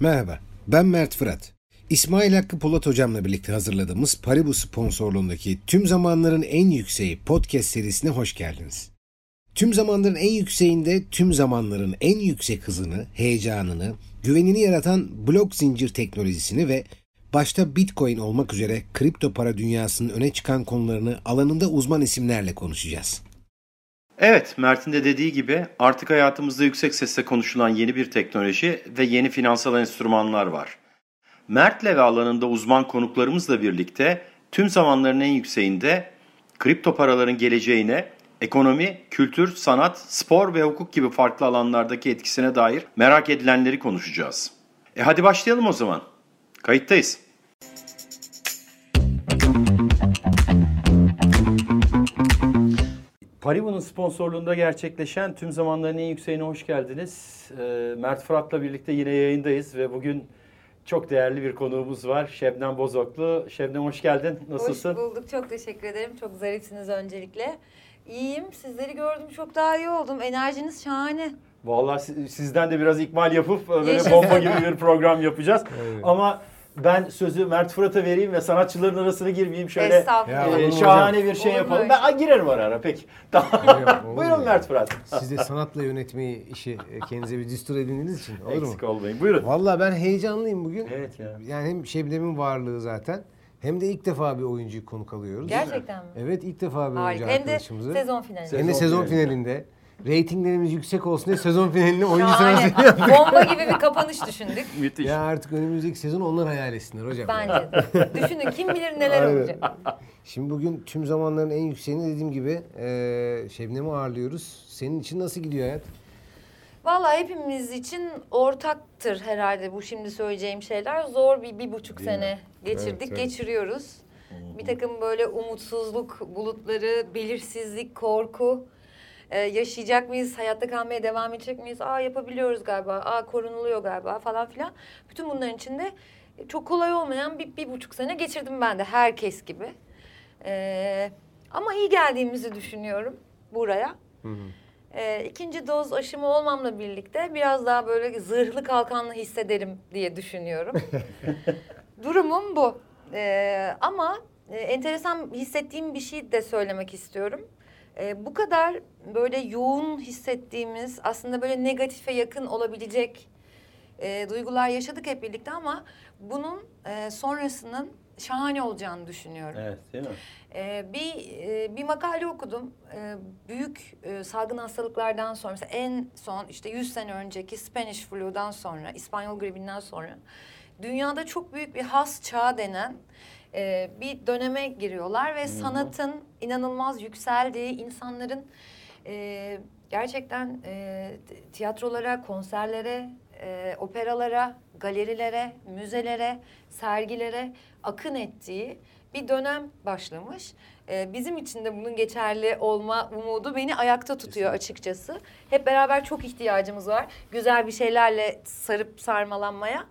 Merhaba, ben Mert Fırat. İsmail Hakkı Polat hocamla birlikte hazırladığımız Paribu sponsorluğundaki Tüm Zamanların En Yükseği podcast serisine hoş geldiniz. Tüm zamanların en yükseğinde tüm zamanların en yüksek hızını, heyecanını, güvenini yaratan blok zincir teknolojisini ve başta Bitcoin olmak üzere kripto para dünyasının öne çıkan konularını alanında uzman isimlerle konuşacağız. Evet, Mert'in de dediği gibi artık hayatımızda yüksek sesle konuşulan yeni bir teknoloji ve yeni finansal enstrümanlar var. Mert'le ve alanında uzman konuklarımızla birlikte tüm zamanların en yükseğinde kripto paraların geleceğine, ekonomi, kültür, sanat, spor ve hukuk gibi farklı alanlardaki etkisine dair merak edilenleri konuşacağız. E hadi başlayalım o zaman. Kayıttayız. Paribu'nun sponsorluğunda gerçekleşen tüm zamanların en yükseğine hoş geldiniz. Ee, Mert Fırat'la birlikte yine yayındayız ve bugün çok değerli bir konuğumuz var. Şebnem Bozoklu. Şebnem hoş geldin. Nasılsın? Hoş bulduk. Çok teşekkür ederim. Çok zarifsiniz öncelikle. İyiyim. Sizleri gördüm. Çok daha iyi oldum. Enerjiniz şahane. Vallahi sizden de biraz ikmal yapıp böyle Yaşasın. bomba gibi bir program yapacağız. Ama ben sözü Mert Fırat'a vereyim ve sanatçıların arasına girmeyeyim. Şöyle Estağfurullah. E, şahane bir şey Olur mu yapalım. öyle Ben Aa, girerim ara ara peki. Tamam. Olur Buyurun? Mert Fırat. Siz de sanatla yönetmeyi işi e, kendinize bir düstur edindiğiniz için olur mu? Eksik olmayın. Buyurun. Vallahi ben heyecanlıyım bugün. Evet ya. Yani hem Şebnem'in varlığı zaten hem de ilk defa bir oyuncuyu konuk alıyoruz. Gerçekten mi? Evet ilk defa bir oyuncu Harika. Hem de arkadaşımızı. sezon finali. Hem de Sezon sezon finali. finalinde. Ratinglerimiz yüksek olsun diye sezon finalini oyuncu Şahane. sırasıyla yaptık. Bomba gibi bir kapanış düşündük. Müthiş. Ya artık önümüzdeki sezon onlar hayal etsinler hocam. Bence de. Düşünün kim bilir neler Aynen. olacak. Şimdi bugün tüm zamanların en yükseğini dediğim gibi eee Şebnem'i ağırlıyoruz. Senin için nasıl gidiyor hayat? Vallahi hepimiz için ortaktır herhalde bu şimdi söyleyeceğim şeyler. Zor bir, bir buçuk Değil sene geçirdik, Evet, evet. geçiriyoruz. Bir takım böyle umutsuzluk bulutları, belirsizlik, korku. Ee, yaşayacak mıyız, hayatta kalmaya devam edecek miyiz? Aa yapabiliyoruz galiba, aa korunuluyor galiba falan filan. Bütün bunların içinde çok kolay olmayan bir, bir buçuk sene geçirdim ben de herkes gibi. Ee, ama iyi geldiğimizi düşünüyorum buraya. Ee, ikinci doz aşımı olmamla birlikte biraz daha böyle zırhlı kalkanlı hissederim diye düşünüyorum. Durumum bu. Ee, ama e, enteresan hissettiğim bir şey de söylemek istiyorum. Ee, bu kadar böyle yoğun hissettiğimiz aslında böyle negatife yakın olabilecek e, duygular yaşadık hep birlikte ama bunun e, sonrasının şahane olacağını düşünüyorum. Evet değil mi? Ee, bir e, bir makale okudum. Ee, büyük e, salgın hastalıklardan sonra mesela en son işte 100 sene önceki Spanish flu'dan sonra, İspanyol gribinden sonra dünyada çok büyük bir has çağı denen e, bir döneme giriyorlar ve sanatın inanılmaz yükseldiği, insanların e, gerçekten e, tiyatrolara, konserlere, e, operalara, galerilere, müzelere, sergilere akın ettiği bir dönem başlamış. Ee, bizim için de bunun geçerli olma umudu beni ayakta tutuyor açıkçası. Hep beraber çok ihtiyacımız var. Güzel bir şeylerle sarıp sarmalanmaya.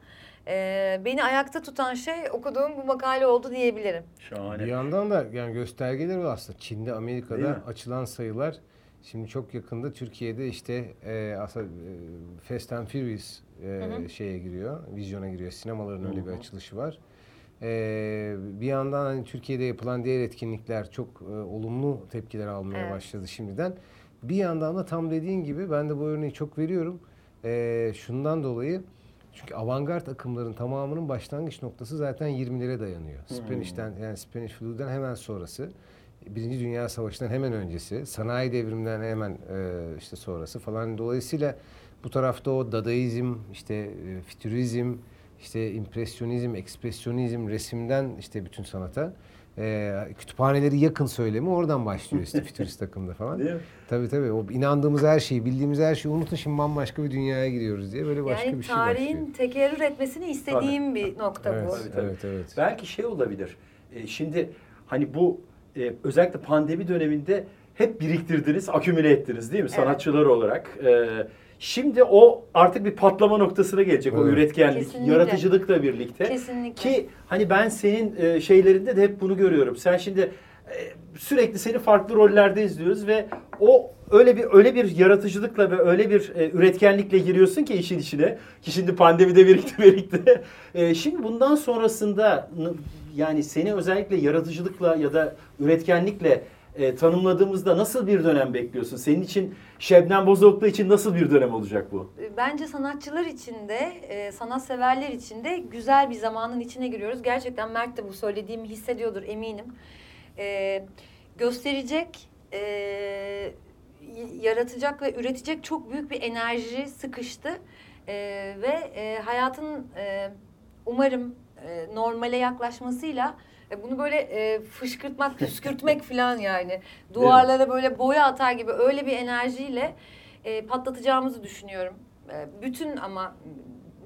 Ee, beni ayakta tutan şey okuduğum bu makale oldu diyebilirim. Şahane. Bir yandan da yani göstergeler var aslında. Çin'de, Değil Amerika'da mi? açılan sayılar şimdi çok yakında Türkiye'de işte e, aslında e, Fast and Furious e, şeye giriyor, vizyona giriyor. Sinemaların öyle bir açılışı var. E, bir yandan hani Türkiye'de yapılan diğer etkinlikler çok e, olumlu tepkiler almaya Evet. başladı şimdiden. Bir yandan da tam dediğin gibi ben de bu örneği çok veriyorum. E, şundan dolayı çünkü avantgard akımların tamamının başlangıç noktası zaten 20'lere dayanıyor. Spanish'ten yani Spanish Flu'dan hemen sonrası. Birinci Dünya Savaşı'ndan hemen öncesi, sanayi devriminden hemen e, işte sonrası falan. Dolayısıyla bu tarafta o dadaizm, işte e, fütürizm, işte impresyonizm, ekspresyonizm, resimden işte bütün sanata. E, kütüphaneleri yakın söylemi oradan başlıyor işte fütürist akımda falan. Değil mi? Tabii tabii. O inandığımız her şeyi, bildiğimiz her şeyi unutun şimdi bambaşka bir dünyaya giriyoruz diye böyle başka yani bir şey tarihin başlıyor. tekerrür etmesini istediğim bir nokta Evet, bu. Tabii, tabii. evet, evet. Belki şey olabilir. E, şimdi hani bu e, özellikle pandemi döneminde hep biriktirdiniz, akümüle ettiniz değil mi Evet. sanatçılar olarak? E, şimdi o artık bir patlama noktasına gelecek o Evet. üretkenlik, Kesinlikle. yaratıcılıkla birlikte. Kesinlikle. Ki hani ben senin e, şeylerinde de hep bunu görüyorum. Sen şimdi e, sürekli seni farklı rollerde izliyoruz ve o öyle bir öyle bir yaratıcılıkla ve öyle bir e, üretkenlikle giriyorsun ki işin içine. Ki şimdi pandemide birikti birikti. E, şimdi bundan sonrasında yani seni özellikle yaratıcılıkla ya da üretkenlikle e, tanımladığımızda nasıl bir dönem bekliyorsun? Senin için Şebnem Bozoklu için nasıl bir dönem olacak bu? Bence sanatçılar için de, e, sanatseverler için de güzel bir zamanın içine giriyoruz. Gerçekten Mert de bu söylediğimi hissediyordur eminim. E, gösterecek, e, yaratacak ve üretecek çok büyük bir enerji sıkıştı. E, ve e, hayatın e, umarım e, normale yaklaşmasıyla e, bunu böyle e, fışkırtmak, püskürtmek falan yani. Duvarlara böyle boya atar gibi öyle bir enerjiyle e, patlatacağımızı düşünüyorum. E, bütün ama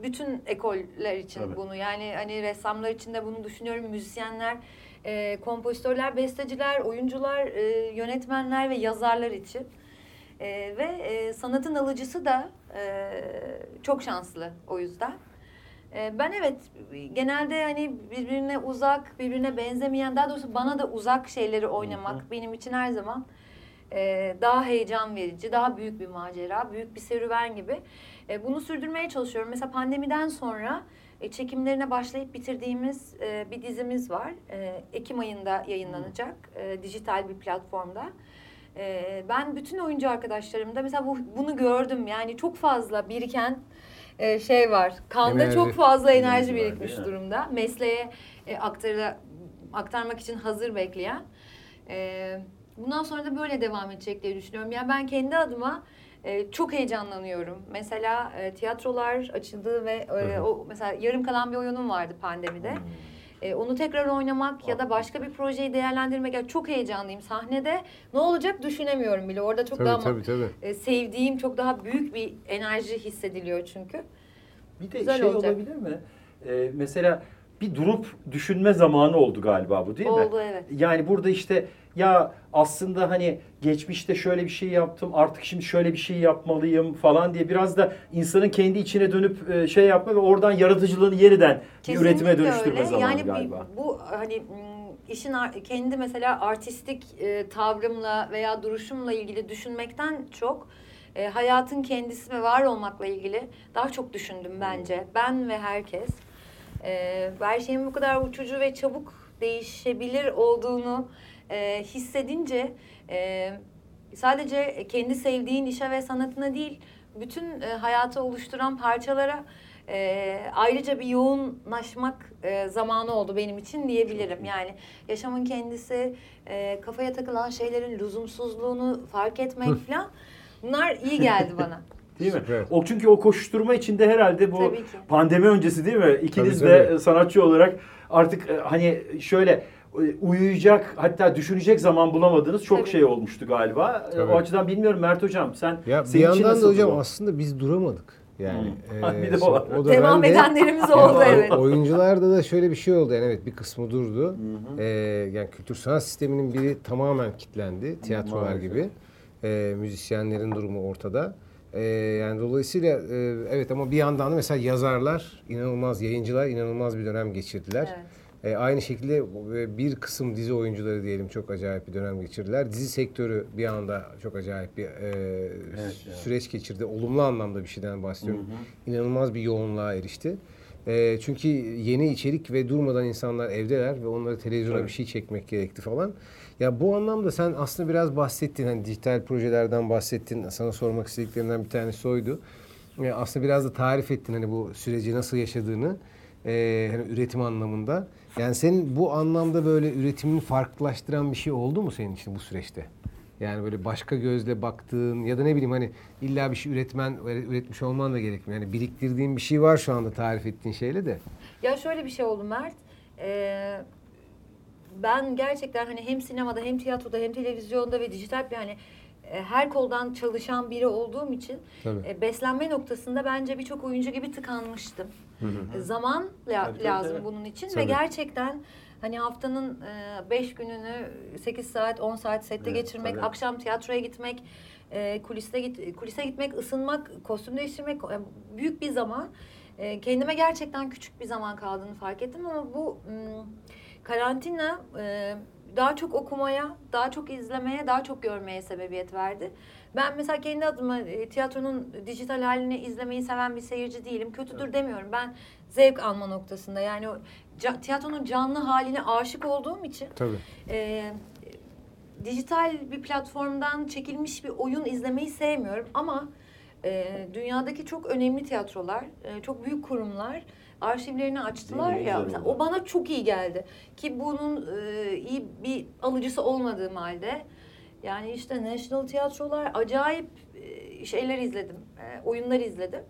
bütün ekoller için Tabii. bunu yani hani ressamlar için de bunu düşünüyorum. Müzisyenler, e, kompozitörler, besteciler, oyuncular, e, yönetmenler ve yazarlar için. E, ve e, sanatın alıcısı da e, çok şanslı o yüzden. E, ben evet genelde hani birbirine uzak, birbirine benzemeyen, daha doğrusu bana da uzak şeyleri oynamak benim için her zaman e, daha heyecan verici, daha büyük bir macera, büyük bir serüven gibi. E, bunu sürdürmeye çalışıyorum. Mesela pandemiden sonra e, çekimlerine başlayıp bitirdiğimiz e, bir dizimiz var. E, Ekim ayında yayınlanacak e, dijital bir platformda. E, ben bütün oyuncu arkadaşlarımda mesela bu, bunu gördüm. Yani çok fazla biriken e, şey var. Kanda Enerji. çok fazla enerji Enerji var, birikmiş mi? durumda. Mesleğe e, aktarı, aktarmak için hazır bekleyen. E, bundan sonra da böyle devam edecek diye düşünüyorum. Yani ben kendi adıma e, çok heyecanlanıyorum. Mesela e, tiyatrolar açıldı ve e, o mesela yarım kalan bir oyunum vardı pandemide. E, onu tekrar oynamak ya da başka bir projeyi değerlendirmek yani çok heyecanlıyım. Sahnede ne olacak düşünemiyorum bile. Orada çok Tabii daha tabii tabii. e, sevdiğim çok daha büyük bir enerji hissediliyor çünkü. Bir de Güzel şey olacak. olabilir mi? Ee, mesela bir durup düşünme zamanı oldu galiba bu değil mi? Oldu evet. Yani burada işte ya aslında hani geçmişte şöyle bir şey yaptım artık şimdi şöyle bir şey yapmalıyım falan diye biraz da insanın kendi içine dönüp e, şey yapma ve oradan yaratıcılığını yeniden bir üretime Kesinlikle dönüştürme öyle. zamanı yani galiba. bu hani işin kendi mesela artistik e, tavrımla veya duruşumla ilgili düşünmekten çok e, hayatın kendisi ve var olmakla ilgili daha çok düşündüm bence. Ben ve herkes. E, her şeyin bu kadar uçucu ve çabuk değişebilir olduğunu e, hissedince e, sadece kendi sevdiğin işe ve sanatına değil bütün e, hayatı oluşturan parçalara e, ayrıca bir yoğunlaşmak e, zamanı oldu benim için diyebilirim. Yani yaşamın kendisi, e, kafaya takılan şeylerin lüzumsuzluğunu fark etmek falan bunlar iyi geldi bana. Değil mi? Süper. O çünkü o koşuşturma içinde herhalde bu pandemi öncesi değil mi? İkiniz Tabii, de tabii. sanatçı olarak artık e, hani şöyle uyuyacak hatta düşünecek zaman bulamadığınız çok Tabii. şey olmuştu galiba. E, Tabii. O açıdan bilmiyorum Mert hocam sen Ya senin bir için yandan da hocam bu? aslında biz duramadık. Yani Hmm. Bir de o o da Devam edenlerimiz oldu evet. Oyuncularda da şöyle bir şey oldu yani evet bir kısmı durdu. Ee, yani kültür sanat sisteminin biri tamamen kilitlendi. Tiyatrolar gibi. Ee, müzisyenlerin durumu ortada. Ee, yani dolayısıyla e, evet ama bir yandan da mesela yazarlar inanılmaz yayıncılar inanılmaz bir dönem geçirdiler. Evet. E, aynı şekilde e, bir kısım dizi oyuncuları diyelim çok acayip bir dönem geçirdiler. Dizi sektörü bir anda çok acayip bir e, ya. süreç geçirdi. Olumlu anlamda bir şeyden bahsediyorum. İnanılmaz bir yoğunluğa erişti. E, çünkü yeni içerik ve durmadan insanlar evdeler ve onları televizyona Tabii. bir şey çekmek gerekti falan. Ya bu anlamda sen aslında biraz bahsettin. Hani dijital projelerden bahsettin. Sana sormak istediklerimden bir tanesi oydu. E, aslında biraz da tarif ettin hani bu süreci nasıl yaşadığını. E, hani üretim anlamında. Yani senin bu anlamda böyle üretimini farklılaştıran bir şey oldu mu senin için bu süreçte? Yani böyle başka gözle baktığın ya da ne bileyim hani illa bir şey üretmen üretmiş olman da gerekmiyor. Yani biriktirdiğin bir şey var şu anda tarif ettiğin şeyle de. Ya şöyle bir şey oldu Mert. Ee, ben gerçekten hani hem sinemada hem tiyatroda hem televizyonda ve dijital bir hani e, her koldan çalışan biri olduğum için Tabii. e, beslenme noktasında bence birçok oyuncu gibi tıkanmıştım. E, Zaman la- Tabii, lazım tabii. bunun için ve Tabii. gerçekten hani haftanın 5 gününü 8 saat 10 saat sette Evet, geçirmek, tabii. akşam tiyatroya gitmek, e, kuliste git kulise gitmek, ısınmak, kostüm değiştirmek e, büyük bir zaman. E, kendime gerçekten küçük bir zaman kaldığını fark ettim ama bu karantina e, daha çok okumaya, daha çok izlemeye, daha çok görmeye sebebiyet verdi. Ben mesela kendi adıma e, tiyatronun dijital halini izlemeyi seven bir seyirci değilim. Kötüdür demiyorum. Ben zevk alma noktasında yani o ca- tiyatronun canlı haline aşık olduğum için Tabii. e, dijital bir platformdan çekilmiş bir oyun izlemeyi sevmiyorum ama e, dünyadaki çok önemli tiyatrolar, e, çok büyük kurumlar arşivlerini açtılar Değil ya. Mesela o bana çok iyi geldi. Ki bunun e, iyi bir alıcısı olmadığım halde yani işte National Tiyatrolar acayip e, şeyler izledim, e, oyunlar izledim.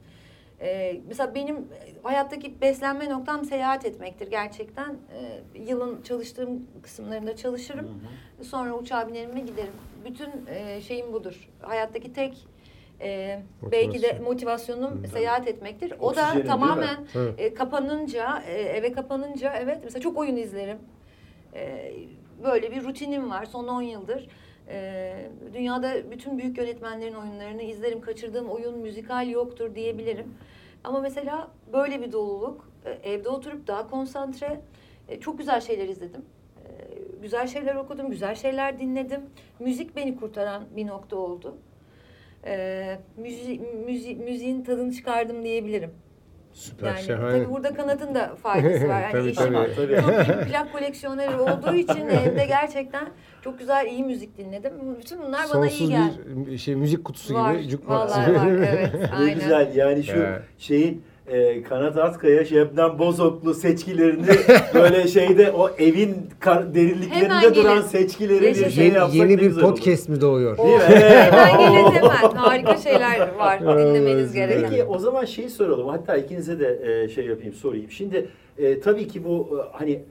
E, mesela benim hayattaki beslenme noktam seyahat etmektir gerçekten. E, yılın çalıştığım kısımlarında çalışırım. Sonra uçağa binerim ve giderim. Bütün e, şeyim budur. Hayattaki tek e, belki de Motivasyon. motivasyonum seyahat etmektir. O Oksijenin, da tamamen e, kapanınca, e, eve kapanınca evet mesela çok oyun izlerim. E, böyle bir rutinim var son 10 yıldır. E, dünyada bütün büyük yönetmenlerin oyunlarını izlerim. Kaçırdığım oyun müzikal yoktur diyebilirim. Ama mesela böyle bir doluluk, e, evde oturup daha konsantre, e, çok güzel şeyler izledim. E, güzel şeyler okudum, güzel şeyler dinledim. Müzik beni kurtaran bir nokta oldu. Müzi, müzi, müziğin tadını çıkardım diyebilirim. Süper. Yani şahane. tabii burada kanatın da faydası var. Yani Tabii, tabii. Çok bir plak koleksiyoneri olduğu için evde gerçekten çok güzel iyi müzik dinledim. Bütün bunlar bana iyi Sonsuz geldi. bir şey müzik kutusu Var, gibi jukebox vallahi gibi. var, evet, Ne aynen. güzel yani şu Evet. şeyin e, Kanat Atkaya, Şebnem Bozoklu seçkilerini böyle şeyde o evin kar, derinliklerinde Hemen duran gelin. seçkileri bir şey yapsak yeni ne bir güzel olur. podcast mi doğuyor? Değil mi? hemen gelin hemen. Harika şeyler var dinlemeniz gereken. Peki o zaman şeyi soralım. Hatta ikinize de e, şey yapayım, sorayım. Şimdi e, tabii ki bu e, hani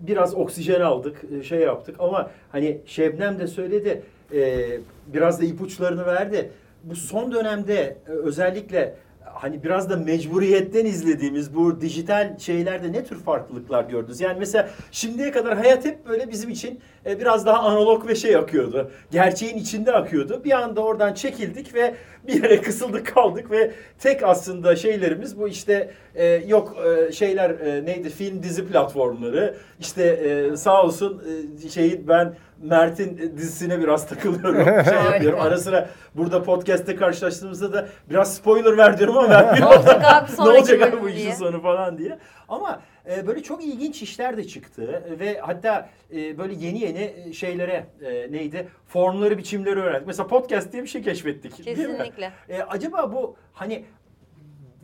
biraz oksijen aldık, e, şey yaptık ama hani Şebnem de söyledi, e, biraz da ipuçlarını verdi. Bu son dönemde e, özellikle hani biraz da mecburiyetten izlediğimiz bu dijital şeylerde ne tür farklılıklar gördünüz? Yani mesela şimdiye kadar hayat hep böyle bizim için e, biraz daha analog ve şey akıyordu. Gerçeğin içinde akıyordu. Bir anda oradan çekildik ve bir yere kısıldık kaldık ve tek aslında şeylerimiz bu işte e, yok e, şeyler e, neydi film dizi platformları işte e, sağ olsun e, şeyin ben Mert'in dizisine biraz takılıyorum şey yapıyorum ara sıra burada podcast'te karşılaştığımızda da biraz spoiler ver diyorum ama ben Ne olacak abi ne olacak abi bu işin sonu falan diye. Ama e, böyle çok ilginç işler de çıktı ve hatta e, böyle yeni yeni şeylere e, neydi formları biçimleri öğrendik. Mesela podcast diye bir şey keşfettik. Kesinlikle. E, acaba bu hani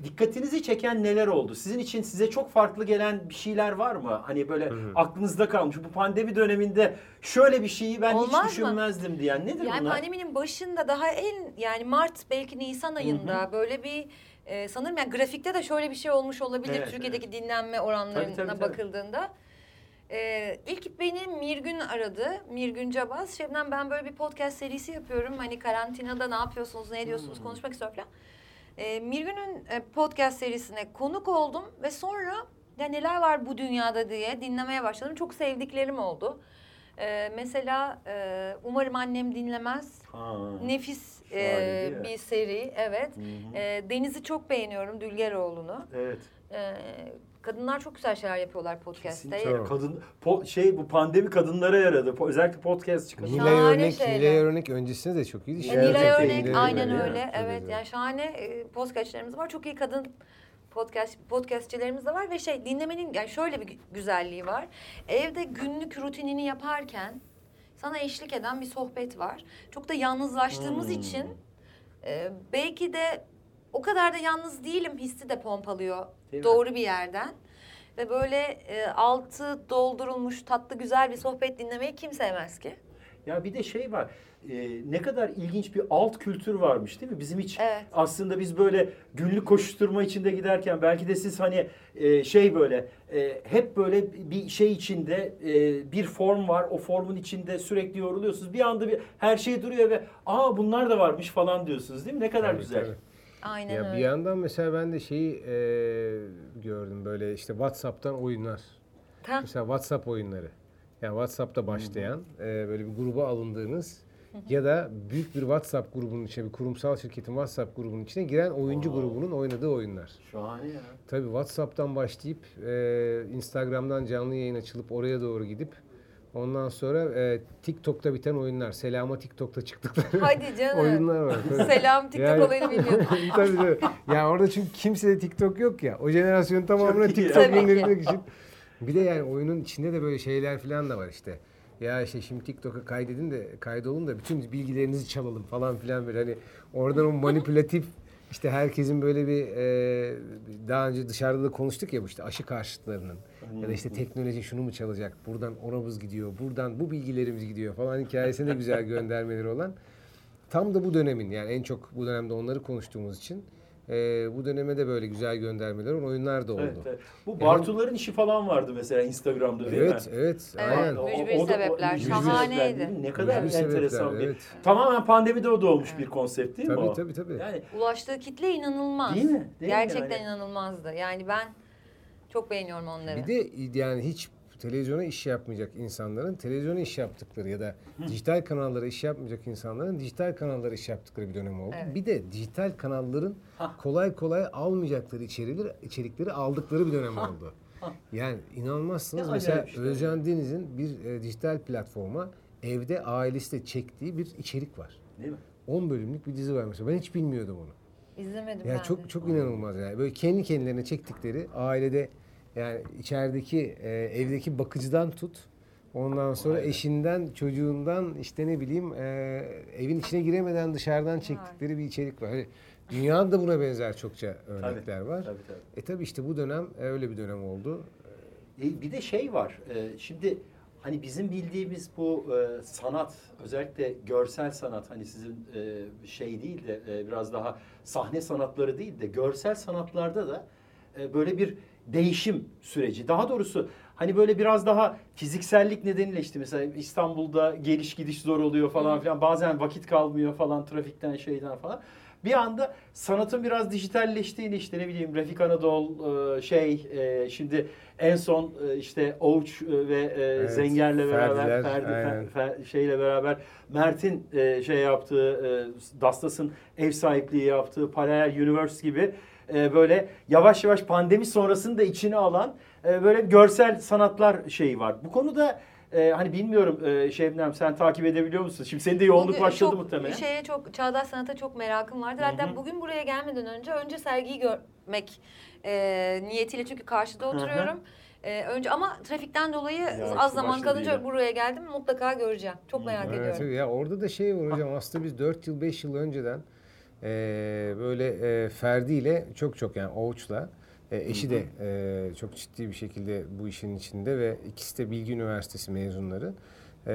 dikkatinizi çeken neler oldu? Sizin için size çok farklı gelen bir şeyler var mı? Hani böyle aklınızda kalmış. Bu pandemi döneminde şöyle bir şeyi ben Olmaz hiç mı? düşünmezdim diyen nedir Yani bunlar? pandeminin başında daha en yani Mart belki Nisan ayında böyle bir e, sanırım yani grafikte de şöyle bir şey olmuş olabilir Evet, Türkiye'deki dinlenme oranlarına Tabii, tabii, tabii. bakıldığında. E, ilk beni Mirgün aradı. Mirgün Cabaz. Şebnem ben böyle bir podcast serisi yapıyorum. Hani karantinada ne yapıyorsunuz, ne ediyorsunuz Hmm. konuşmak istiyorum falan. E, Mirgün'ün e, podcast serisine konuk oldum ve sonra ya neler var bu dünyada diye dinlemeye başladım. Çok sevdiklerim oldu. E, mesela e, umarım annem dinlemez. Ha. Nefis e, bir seri, evet. Hı hı. E, Deniz'i çok beğeniyorum, Dülgeroğlu'nu. Evet. E, kadınlar çok güzel şeyler yapıyorlar podcast'te. Kesinlikle. Kadın po- şey bu pandemi kadınlara yaradı. Po- özellikle podcast çıkan. Nilay Örnek. Nilay Örnek öncesinde de çok iyiydi. E, Şimdi Nilay Örnek Nilay aynen öyle. mi? Evet Tabii, yani şahane e, podcastçilerimiz var. Çok iyi kadın podcast podcastçilerimiz de var ve şey dinlemenin yani şöyle bir gü- güzelliği var. Evde günlük rutinini yaparken sana eşlik eden bir sohbet var. Çok da yalnızlaştığımız Hmm. için e, belki de o kadar da yalnız değilim hissi de pompalıyor Değil mi? doğru bir yerden. Ve böyle e, altı doldurulmuş tatlı güzel bir sohbet dinlemeyi kim sevmez ki? Ya bir de şey var. E, ne kadar ilginç bir alt kültür varmış değil mi? Bizim hiç Evet. aslında biz böyle günlük koşuşturma içinde giderken belki de siz hani e, şey böyle e, hep böyle bir şey içinde e, bir form var. O formun içinde sürekli yoruluyorsunuz. Bir anda bir her şey duruyor ve aa bunlar da varmış falan diyorsunuz değil mi? Ne kadar Tabii, güzel. tabii. Aynen Ya bir öyle. yandan mesela ben de şeyi e, gördüm böyle işte WhatsApp'tan oyunlar. Ta- Mesela WhatsApp oyunları. Yani WhatsApp'ta başlayan e, böyle bir gruba alındığınız ya da büyük bir WhatsApp grubunun içine bir kurumsal şirketin WhatsApp grubunun içine giren oyuncu grubunun oynadığı oyunlar. Şahane ya. Tabii WhatsApp'tan başlayıp e, Instagram'dan canlı yayın açılıp oraya doğru gidip Ondan sonra e, TikTok'ta biten oyunlar. Selama TikTok'ta çıktıkları Hadi canım. oyunlar var. Tabii. Selam TikTok Yani- olayını bilmiyorum. tabii tabii. Ya orada çünkü kimsede TikTok yok ya. O jenerasyon tamamına. TikTok gönderilmek için. Bir de yani oyunun içinde de böyle şeyler falan da var işte. Ya işte şimdi TikTok'a kaydedin de kaydolun da bütün bilgilerinizi çalalım falan filan böyle. Hani oradan o manipülatif işte herkesin böyle bir e, daha önce dışarıda da konuştuk ya bu işte aşı karşıtlarının. Ya da işte teknoloji şunu mu çalacak? Buradan oramız gidiyor buradan bu bilgilerimiz gidiyor falan hikayesine güzel göndermeleri olan. Tam da bu dönemin yani en çok bu dönemde onları konuştuğumuz için e, bu döneme de böyle güzel göndermeler oyunlar da oldu. Evet, evet. Bu Bartuların işi falan vardı mesela Instagram'da değil Evet, mi? evet, Evet. aynen. O- Mücbir da- sebepler, mücbir şahaneydi. sebepler. Ne kadar Mücbir sebepler, enteresan bir. evet. Tamamen pandemide o doğmuş bir konsept değil mi Tabii o? tabii tabii. Yani Ulaştığı kitle inanılmaz. Değil mi? Değil mi Gerçekten yani? inanılmazdı. Yani ben çok beğeniyorum onları. Bir de yani hiç televizyona iş yapmayacak insanların televizyona iş yaptıkları ya da dijital kanallara iş yapmayacak insanların dijital kanallara iş yaptıkları bir dönem oldu. Evet. Bir de dijital kanalların kolay kolay almayacakları içerikleri, içerikleri aldıkları bir dönem oldu. Yani inanmazsınız Ne mesela işte. Özcan Deniz'in bir e, dijital platforma evde ailesiyle çektiği bir içerik var. değil mi? 10 bölümlük bir dizi var mesela. Ben hiç bilmiyordum onu. İzlemedim Ya ben çok de. çok inanılmaz yani. Böyle kendi kendilerine çektikleri ailede yani içerideki e, evdeki bakıcıdan tut. Ondan sonra be. eşinden, çocuğundan işte ne bileyim e, evin içine giremeden dışarıdan çektikleri bir içerik var. Hani dünyada da buna benzer çokça örnekler var. Tabii tabii. E tabi işte bu dönem e, öyle bir dönem oldu. E, bir de şey var. e, şimdi hani bizim bildiğimiz bu e, sanat, özellikle görsel sanat hani sizin e, şey değil de e, biraz daha sahne sanatları değil de görsel sanatlarda da e, böyle bir değişim süreci. Daha doğrusu hani böyle biraz daha fiziksellik nedeniyle işte mesela İstanbul'da geliş gidiş zor oluyor falan filan. Bazen vakit kalmıyor falan trafikten şeyden falan. Bir anda sanatın biraz dijitalleştiğini işte ne bileyim Refik Anadol e, şey e, şimdi en son e, işte Oğuç ve Evet, Zenger'le beraber Ferdi, şeyle beraber Mert'in şey yaptığı Dastas'ın ev sahipliği yaptığı Paralel Universe gibi e, böyle yavaş yavaş pandemi sonrasını da içine alan e, böyle görsel sanatlar şeyi var. Bu konuda e, hani bilmiyorum e, Şebnem sen takip edebiliyor musun? Şimdi senin de yoğunluk Bugün başladı çok, muhtemelen. Şeye çok çağdaş sanata çok merakım Hatta hı. bugün buraya gelmeden önce önce sergiyi görmek e, niyetiyle çünkü karşıda oturuyorum. E, önce ama trafikten dolayı Ya az zaman kalınca yine. buraya geldim. Mutlaka göreceğim. Çok merak Evet, ediyorum. ya orada da şey var hocam aslında biz 4 yıl 5 yıl önceden e, böyle e, Ferdi ile çok çok yani Oğuç'la e, eşi de e, çok ciddi bir şekilde bu işin içinde ve ikisi de Bilgi Üniversitesi mezunları. E,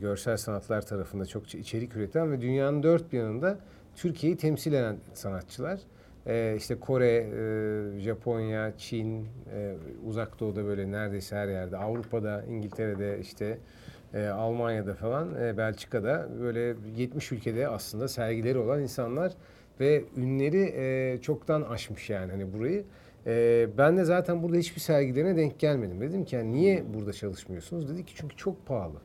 görsel sanatlar tarafında çokça içerik üreten ve dünyanın dört bir yanında Türkiye'yi temsil eden sanatçılar. E, işte Kore, e, Japonya, Çin, e, Uzak Doğu'da böyle neredeyse her yerde, Avrupa'da, İngiltere'de işte e, Almanya'da falan, e, Belçika'da böyle 70 ülkede aslında sergileri olan insanlar ve ünleri e, çoktan aşmış yani hani burayı. E, ben de zaten burada hiçbir sergilerine denk gelmedim. Dedim ki yani niye burada çalışmıyorsunuz? Dedi ki çünkü çok pahalı.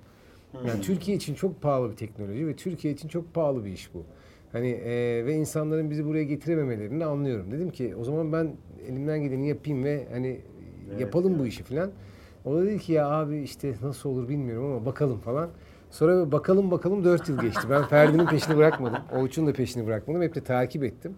Yani Türkiye için çok pahalı bir teknoloji ve Türkiye için çok pahalı bir iş bu. Hani e, ve insanların bizi buraya getirememelerini anlıyorum. Dedim ki o zaman ben elimden geleni yapayım ve hani Evet, yapalım bu işi falan. O da dedi ki ya abi işte nasıl olur bilmiyorum ama bakalım falan. Sonra bakalım bakalım dört yıl geçti. Ben Ferdi'nin peşini bırakmadım. Oğuz'un da peşini bırakmadım. Hep de takip ettim.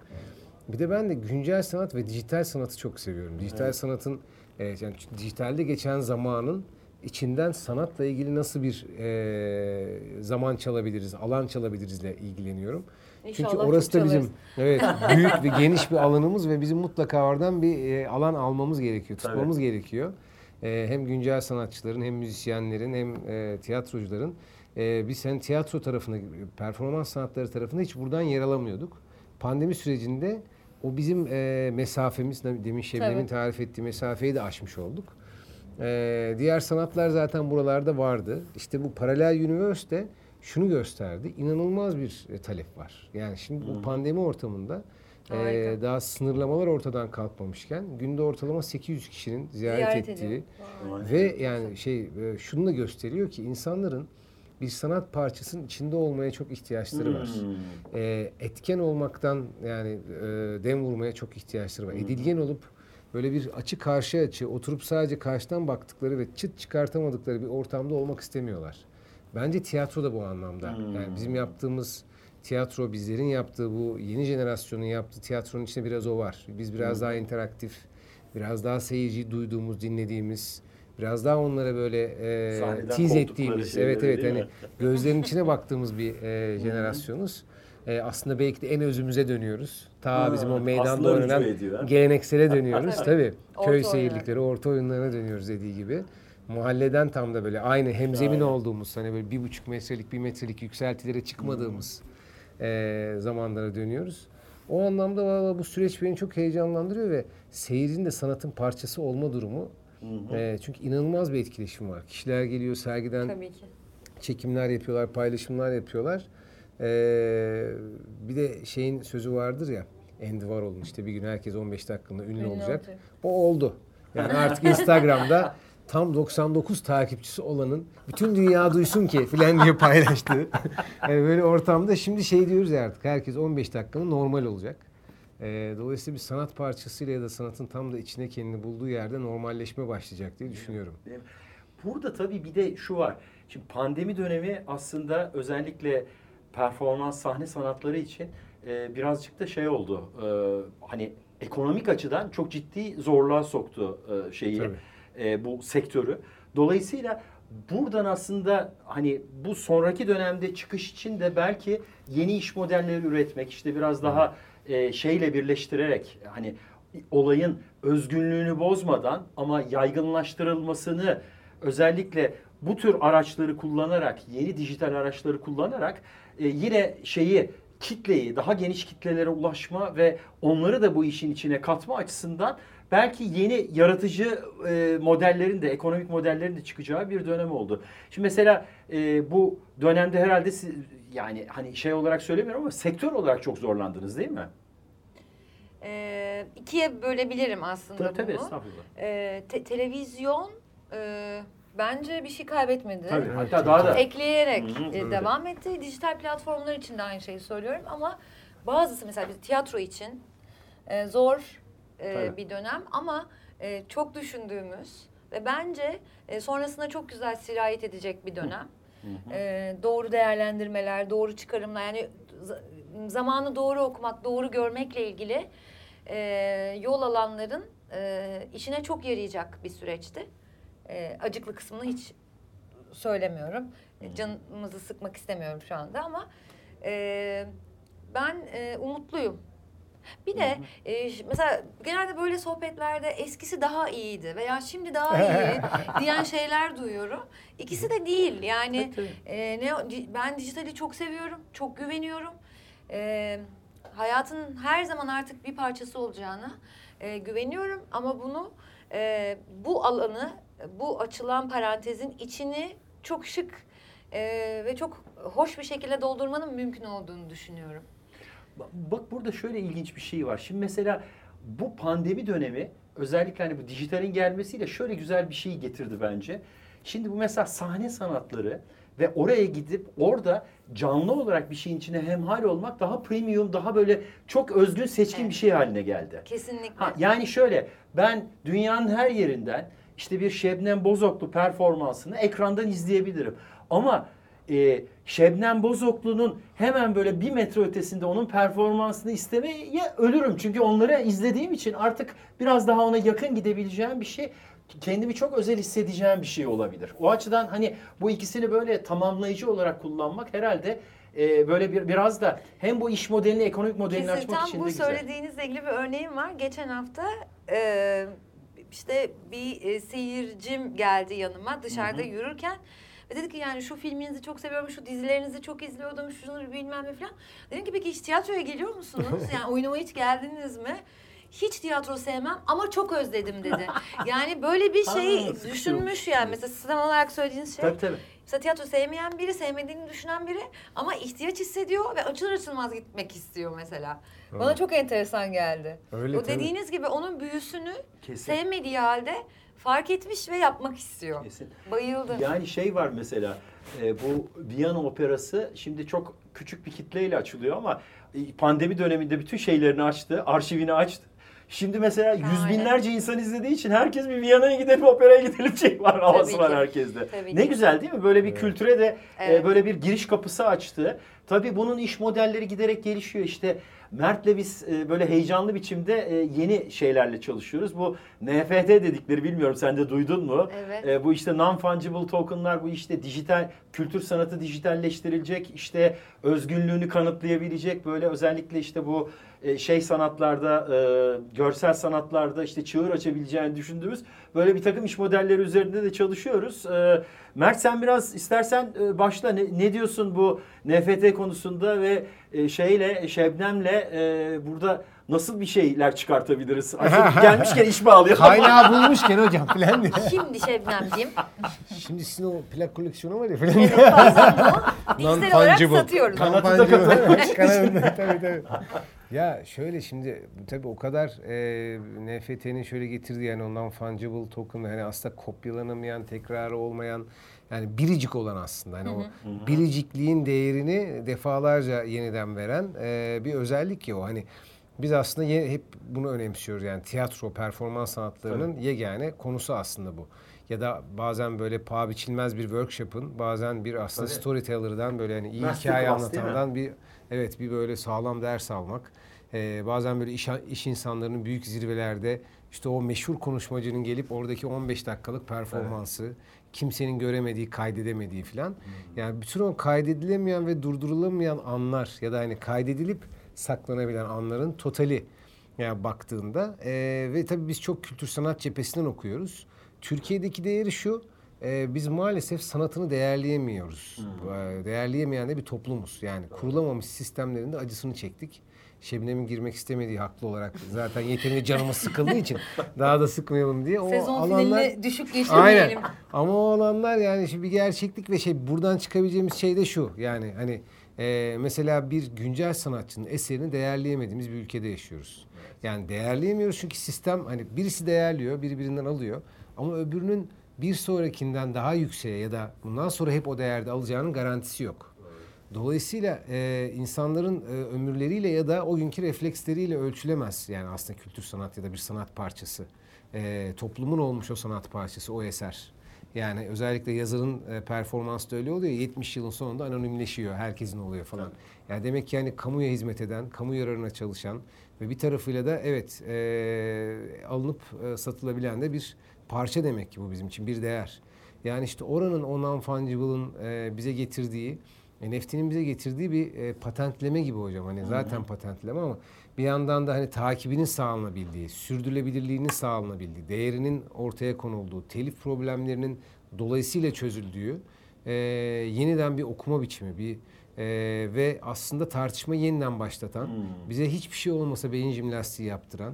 Bir de ben de güncel sanat ve dijital sanatı çok seviyorum. Dijital sanatın e, yani dijitalde geçen zamanın içinden sanatla ilgili nasıl bir e, zaman çalabiliriz, alan çalabilirizle ilgileniyorum. İnşallah Çünkü orası da bizim evet büyük ve geniş bir alanımız ve bizim mutlaka oradan bir e, alan almamız gerekiyor, Tabii. tutmamız gerekiyor. E, hem güncel sanatçıların hem müzisyenlerin hem e, tiyatrocuların e, biz hem tiyatro tarafında performans sanatları tarafında hiç buradan yer alamıyorduk. Pandemi sürecinde o bizim e, mesafemiz demin Şebnem'in tarif ettiği mesafeyi de aşmış olduk. Ee, diğer sanatlar zaten buralarda vardı. İşte bu paralel üniversite şunu gösterdi. İnanılmaz bir e, talep var. Yani şimdi bu pandemi ortamında e, Harika. daha sınırlamalar ortadan kalkmamışken günde ortalama 800 kişinin ziyaret, Ziyaret ettiği ediyor. Ve yani şey e, şunu da gösteriyor ki insanların bir sanat parçasının içinde olmaya çok ihtiyaçları var. Hmm. E, etken olmaktan yani e, dem vurmaya çok ihtiyaçları var. Edilgen olup böyle bir açı karşı açı oturup sadece karşıdan baktıkları ve çıt çıkartamadıkları bir ortamda olmak istemiyorlar. Bence tiyatro da bu anlamda. Yani bizim yaptığımız tiyatro, bizlerin yaptığı bu yeni jenerasyonun yaptığı tiyatronun içinde biraz o var. Biz biraz daha interaktif, biraz daha seyirciyi duyduğumuz, dinlediğimiz, biraz daha onlara böyle e, tiz ettiğimiz, evet evet hani gözlerin içine baktığımız bir e, jenerasyonuz. E, aslında belki de en özümüze dönüyoruz. Ta Ha, bizim o meydanda oynanan geleneksele dönüyoruz. Tabii. Tabii. Orta Köy oyunlar. seyirlikleri, orta oyunlarına dönüyoruz dediği gibi. Mahalleden tam da böyle aynı hemzemin Şahane. olduğumuz hani böyle bir buçuk metrelik, bir metrelik yükseltilere çıkmadığımız e, zamanlara dönüyoruz. O anlamda valla bu süreç beni çok heyecanlandırıyor ve seyircinin de sanatın parçası olma durumu. E, çünkü inanılmaz bir etkileşim var. Kişiler geliyor sergiden Tabii ki. çekimler yapıyorlar, paylaşımlar yapıyorlar. Ee, bir de şeyin sözü vardır ya, Andy Warhol'un işte bir gün herkes 15 dakikalığında ünlü, Ünlü olacak. olacak. O oldu. Yani artık Instagram'da tam 99 takipçisi olanın bütün dünya duysun ki filan diye paylaştı. yani böyle ortamda şimdi şey diyoruz ya artık herkes 15 dakikanın normal olacak. Ee, dolayısıyla bir sanat parçasıyla ya da sanatın tam da içine kendini bulduğu yerde normalleşme başlayacak diye düşünüyorum. Değil mi? Burada tabii bir de şu var. Şimdi pandemi dönemi aslında özellikle performans sahne sanatları için e, birazcık da şey oldu. E, hani ekonomik açıdan çok ciddi zorluğa soktu e, şeyi Tabii. E, bu sektörü. Dolayısıyla buradan aslında hani bu sonraki dönemde çıkış için de belki yeni iş modelleri üretmek işte biraz daha e, şeyle birleştirerek hani olayın özgünlüğünü bozmadan ama yaygınlaştırılmasını özellikle bu tür araçları kullanarak yeni dijital araçları kullanarak e, yine şeyi kitleyi daha geniş kitlelere ulaşma ve onları da bu işin içine katma açısından belki yeni yaratıcı e, modellerin de ekonomik modellerin de çıkacağı bir dönem oldu. Şimdi mesela e, bu dönemde herhalde siz, yani hani şey olarak söylemiyorum ama sektör olarak çok zorlandınız değil mi? Ee, ikiye bölebilirim aslında Tabii tabii bunu. estağfurullah. Ee, te- televizyon e, bence bir şey kaybetmedi. Tabii, hatta daha da Ekleyerek Hı e, devam etti. Dijital platformlar için de aynı şeyi söylüyorum ama bazısı mesela biz tiyatro için e, zor e, Tabii. bir dönem ama e, çok düşündüğümüz ve bence e, sonrasında çok güzel sirayet edecek bir dönem. E, doğru değerlendirmeler, doğru çıkarımlar yani zamanı doğru okumak, doğru görmekle ilgili e, yol alanların e, işine çok yarayacak bir süreçti. E, acıklı kısmını hiç söylemiyorum. E, Canımızı sıkmak istemiyorum şu anda ama e, ben e, umutluyum. Bir de e, mesela genelde böyle sohbetlerde eskisi daha iyiydi veya şimdi daha iyi diyen şeyler duyuyorum. İkisi de değil yani. E, ne ben dijitali çok seviyorum, çok güveniyorum. E, hayatın her zaman artık bir parçası olacağına e, güveniyorum ama bunu e, bu alanı, bu açılan parantezin içini çok şık e, ve çok hoş bir şekilde doldurmanın mümkün olduğunu düşünüyorum. Bak- burada şöyle ilginç bir şey var. Şimdi mesela bu pandemi dönemi özellikle hani bu dijitalin gelmesiyle şöyle güzel bir şey getirdi bence. Şimdi bu mesela sahne sanatları ve oraya gidip orada canlı olarak bir şeyin içine hemhal olmak daha premium, daha böyle çok özgün, seçkin Evet. bir şey haline geldi. Kesinlikle. Ha, yani şöyle ben dünyanın her yerinden işte bir Şebnem Bozoklu performansını ekrandan izleyebilirim. Ama e, Şebnem Bozoklu'nun hemen böyle bir metre ötesinde onun performansını istemeye ölürüm. Çünkü onları izlediğim için artık biraz daha ona yakın gidebileceğim bir şey kendimi çok özel hissedeceğim bir şey olabilir. O açıdan hani bu ikisini böyle tamamlayıcı olarak kullanmak herhalde e, böyle bir biraz da hem bu iş modelini ekonomik modelini Kesin açmak tam için de bu güzel. söylediğinizle ilgili bir örneğim var. Geçen hafta e, işte bir e, seyircim geldi yanıma dışarıda yürürken ve dedi ki yani şu filminizi çok seviyorum, şu dizilerinizi çok izliyordum, şunu bilmem ne falan. Dedim ki peki hiç tiyatroya geliyor musunuz? Yani oynamaya hiç geldiniz mi? Hiç tiyatro sevmem ama çok özledim dedi. Yani böyle bir şey düşünmüş yani. Mesela sistem olarak söylediğiniz şey. Tabii tabii. Mesela tiyatro sevmeyen biri, sevmediğini düşünen biri ama ihtiyaç hissediyor ve açılır açılmaz gitmek istiyor mesela. Bana çok enteresan geldi. Öyle o tabii. dediğiniz gibi onun büyüsünü Kesin. sevmediği halde fark etmiş ve yapmak istiyor. Kesin. Bayıldım. Yani şey var mesela e, bu Viyana Operası şimdi çok küçük bir kitleyle açılıyor ama e, pandemi döneminde bütün şeylerini açtı, arşivini açtı. Şimdi mesela yüz Şahane. binlerce insan izlediği için herkes bir Viyana'ya gidelim, operaya gidelim şey var. Havası Tabii var ki. herkeste. Tabii ne ki. güzel değil mi? Böyle bir kültüre de e, Evet. böyle bir giriş kapısı açtı. Tabii bunun iş modelleri giderek gelişiyor. İşte Mert'le biz e, böyle heyecanlı biçimde e, yeni şeylerle çalışıyoruz. Bu NFT dedikleri bilmiyorum sen de duydun mu? Evet. E, bu işte non-fungible tokenlar, bu işte dijital kültür sanatı dijitalleştirilecek, işte özgünlüğünü kanıtlayabilecek böyle özellikle işte bu e, şey sanatlarda, e, görsel sanatlarda işte çığır açabileceğini düşündüğümüz böyle bir takım iş modelleri üzerinde de çalışıyoruz. E, Mert sen biraz istersen e, başla ne, ne diyorsun bu NFT konusunda ve e, şeyle Şebnem'le e, burada nasıl bir şeyler çıkartabiliriz? Artık gelmişken iş bağlayalım. Kaynağı bulmuşken hocam falan diye. Şimdi Şebnemciğim. Şimdi sizin o plak koleksiyonu var ya falan. Evet fazla bu. Dijital olarak satıyoruz. Kanat- Kanatı da. Kanadında, tabii tabii. Ya şöyle şimdi tabii o kadar e, NFT'nin şöyle getirdiği yani ondan fungible token hani aslında kopyalanamayan, tekrarı olmayan yani biricik olan aslında hani o biricikliğin değerini defalarca yeniden veren e, bir özellik ki o hani biz aslında ye- hep bunu önemsiyoruz yani tiyatro, performans sanatlarının yegane konusu aslında bu. Ya da bazen böyle paha biçilmez bir workshop'ın bazen bir aslında Tabii. storyteller'dan böyle hani iyi Masterclass hikaye mi? anlatandan bir evet bir böyle sağlam ders almak. Ee, bazen böyle iş, iş insanlarının büyük zirvelerde işte o meşhur konuşmacının gelip oradaki 15 dakikalık performansı kimsenin göremediği, kaydedemediği filan. Yani bütün o kaydedilemeyen ve durdurulamayan anlar ya da hani kaydedilip saklanabilen anların totali yani baktığında Ee, ve tabii biz çok kültür sanat cephesinden okuyoruz. Türkiye'deki değeri şu. e, biz maalesef sanatını değerleyemiyoruz. E, değerleyemeyen de bir toplumuz. Yani kurulamamış sistemlerin de acısını çektik. Şebnem'in girmek istemediği haklı olarak zaten yeterince canımız sıkıldığı için daha da sıkmayalım diye o Sezon alanlar finalini düşük geçirmeyelim. Aynen. Ama o alanlar yani şimdi bir gerçeklik ve şey buradan çıkabileceğimiz şey de şu. Yani hani e, mesela bir güncel sanatçının eserini değerleyemediğimiz bir ülkede yaşıyoruz. Yani değerleyemiyoruz çünkü sistem hani birisi değerliyor, biri birinden alıyor. Ama öbürünün bir sonrakinden daha yükseğe ya da bundan sonra hep o değerde alacağının garantisi yok. Dolayısıyla e, insanların e, ömürleriyle ya da o günkü refleksleriyle ölçülemez. Yani aslında kültür sanat ya da bir sanat parçası. E, toplumun olmuş o sanat parçası, o eser. Yani özellikle yazarın e, performansı da öyle oluyor. 70 yılın sonunda anonimleşiyor. Herkesin oluyor falan. Yani demek ki yani kamuya hizmet eden, kamu yararına çalışan ve bir tarafıyla da evet e, alınıp e, satılabilen de bir parça demek ki bu bizim için bir değer. Yani işte oranın o non-fungible'ın e, bize getirdiği, NFT'nin bize getirdiği bir e, patentleme gibi hocam. Hani zaten patentleme ama bir yandan da hani takibinin sağlanabildiği, sürdürülebilirliğinin sağlanabildiği, değerinin ortaya konulduğu, telif problemlerinin dolayısıyla çözüldüğü e, yeniden bir okuma biçimi, bir e, ve aslında tartışma yeniden başlatan, bize hiçbir şey olmasa beyin jimnastiği yaptıran,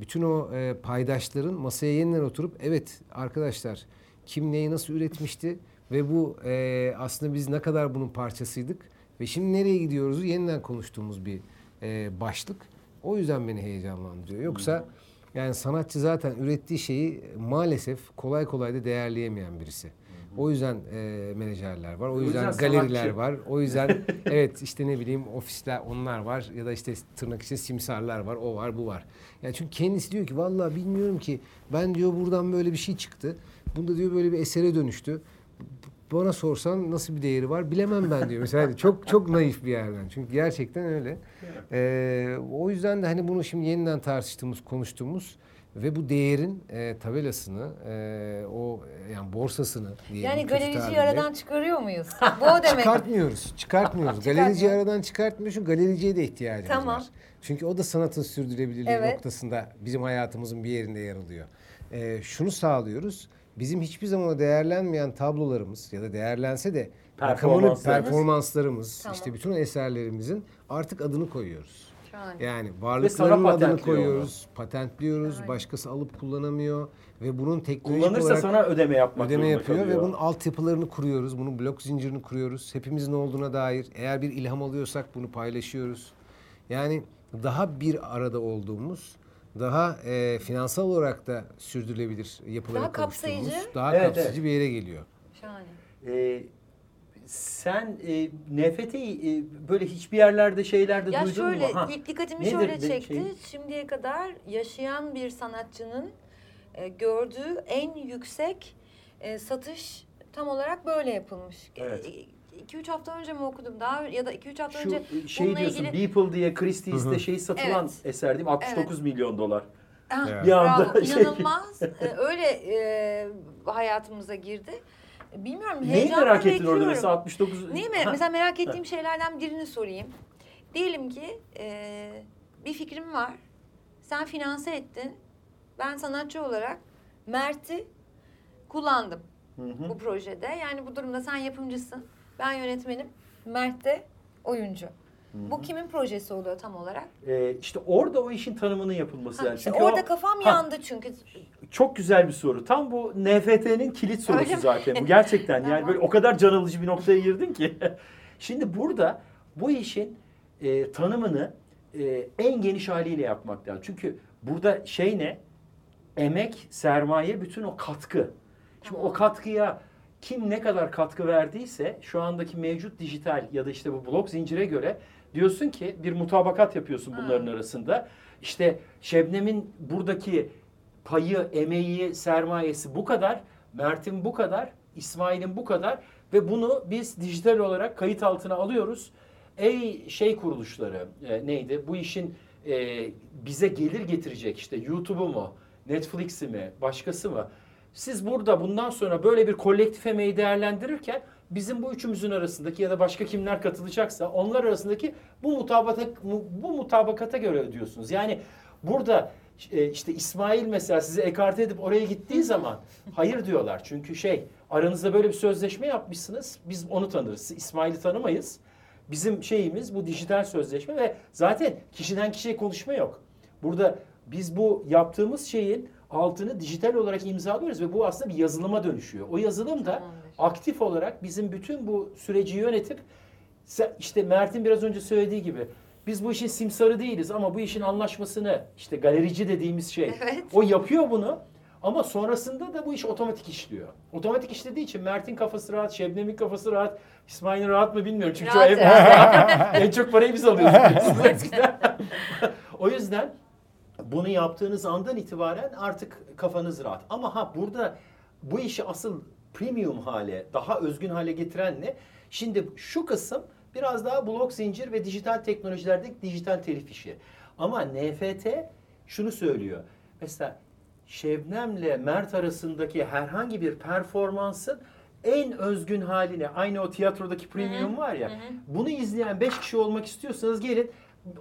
bütün o e, paydaşların masaya yeniden oturup evet arkadaşlar kim neyi nasıl üretmişti ve bu e, aslında biz ne kadar bunun parçasıydık ve şimdi nereye gidiyoruzu yeniden konuştuğumuz bir e, başlık. O yüzden beni heyecanlandırıyor. Yoksa yani sanatçı zaten ürettiği şeyi maalesef kolay kolay da değerleyemeyen birisi. O yüzden e, menajerler var. O yüzden, yüzden galeriler sanatçı. var. O yüzden evet işte ne bileyim ofisler onlar var ya da işte tırnak içinde simsarlar var. O var bu var. Yani çünkü kendisi diyor ki vallahi bilmiyorum ki ben diyor buradan böyle bir şey çıktı. Bunda diyor böyle bir esere dönüştü. Bana sorsan nasıl bir değeri var bilemem ben diyor. Mesela çok çok naif bir yerden. Çünkü gerçekten öyle. Ee, o yüzden de hani bunu şimdi yeniden tartıştığımız, konuştuğumuz ve bu değerin e, tabelasını, e, o yani borsasını diyelim. Yani galericiyi aradan çıkarıyor muyuz? Bu o demek. Çıkartmıyoruz. Çıkartmıyoruz. Galericiyi aradan çıkartmıyor çünkü galericiye de ihtiyacımız Tamam. var. Çünkü o da sanatın sürdürülebilirliği Evet. noktasında bizim hayatımızın bir yerinde yer alıyor. Ee, şunu sağlıyoruz. Bizim hiçbir zaman değerlenmeyen tablolarımız ya da değerlense de rakamını Performanslarımız. performanslarımız, Tamam. işte bütün eserlerimizin artık adını koyuyoruz. Yani sonra varlıklarının adını koyuyoruz, patentliyoruz, Şahane. başkası alıp kullanamıyor ve bunun teknolojik Kullanırsa olarak sana ödeme yapmak ödeme yapıyor ve kalıyor. bunun altyapılarını kuruyoruz. Bunun blok zincirini kuruyoruz. Hepimizin olduğuna dair eğer bir ilham alıyorsak bunu paylaşıyoruz. Yani daha bir arada olduğumuz, daha e, finansal olarak da sürdürülebilir yapılara Daha kapsayıcı. daha Evet, kapsayıcı evet. bir yere geliyor. Şahane. Ee, sen e, NFT'yi e, böyle hiçbir yerlerde şeylerde Ya duydun şöyle mu? Ha. ilk dikkatimi Nedir şöyle de çekti. şey? Şimdiye kadar yaşayan bir sanatçının e, gördüğü en yüksek e, satış tam olarak böyle yapılmış. Evet. 2-3 hafta önce mi okudum daha ya da 2-3 hafta Şu önce e, şey bununla diyorsun ilgili Beeple diye Christie's'te şey satılan Evet. eser değil mi? 69 milyon dolar. Ah, Evet. Bir anda bravo, şey- inanılmaz Ee, öyle e, hayatımıza girdi. Bilmiyorum Neyi merak ettin orada mesela 69? Neyi mi? Mesela merak ettiğim şeylerden birini sorayım. Diyelim ki e, bir fikrim var. Sen finanse ettin. Ben sanatçı olarak Mert'i kullandım Hı hı. bu projede. Yani bu durumda sen yapımcısın. Ben yönetmenim. Mert de oyuncu. Bu kimin projesi oluyor tam olarak? Ee, işte orada o işin tanımının yapılması Ha, yani. işte Çünkü orada o- kafam Ha, yandı çünkü. Çok güzel bir soru. Tam bu NFT'nin kilit sorusu Öyle mi? zaten. Bu gerçekten yani Tamam. böyle o kadar can alıcı bir noktaya girdin ki. Şimdi burada bu işin e, tanımını e, en geniş haliyle yapmak lazım. Çünkü burada şey ne? Emek, sermaye, bütün o katkı. Şimdi o katkıya kim ne kadar katkı verdiyse şu andaki mevcut dijital ya da işte bu blok zincire göre diyorsun ki bir mutabakat yapıyorsun bunların arasında. İşte Şebnem'in buradaki payı, emeği, sermayesi bu kadar, Mert'in bu kadar, İsmail'in bu kadar ve bunu biz dijital olarak kayıt altına alıyoruz. Ey şey kuruluşları e, neydi? Bu işin e, bize gelir getirecek işte YouTube'u mu, Netflix'i mi, başkası mı? Siz burada bundan sonra böyle bir kolektif emeği değerlendirirken bizim bu üçümüzün arasındaki ya da başka kimler katılacaksa onlar arasındaki bu mutabakata, bu mutabakata göre ödüyorsunuz. Yani burada e, işte İsmail mesela sizi ekarte edip oraya gittiği zaman hayır diyorlar. Çünkü şey aranızda böyle bir sözleşme yapmışsınız. Biz onu tanırız. İsmail'i tanımayız. Bizim şeyimiz bu dijital sözleşme ve zaten kişiden kişiye konuşma yok. Burada biz bu yaptığımız şeyin altını dijital olarak imzalıyoruz ve bu aslında bir yazılıma dönüşüyor. O yazılım da aktif olarak bizim bütün bu süreci yönetip işte Mert'in biraz önce söylediği gibi biz bu işin simsarı değiliz ama bu işin anlaşmasını işte galerici dediğimiz şey Evet. o yapıyor bunu ama sonrasında da bu iş otomatik işliyor. Otomatik işlediği için Mert'in kafası rahat, Şebnem'in kafası rahat, İsmail'in rahat mı bilmiyorum. Çünkü Rahat en, en çok parayı biz alıyoruz. o yüzden bunu yaptığınız andan itibaren artık kafanız rahat. Ama ha burada bu işi asıl premium hale, daha özgün hale getiren ne? Şimdi şu kısım biraz daha blok zincir ve dijital teknolojilerdeki dijital telif işi. Ama NFT şunu söylüyor. Mesela Şebnem'le Mert arasındaki herhangi bir performansın en özgün haline aynı o tiyatrodaki premium var ya bunu izleyen 5 kişi olmak istiyorsanız gelin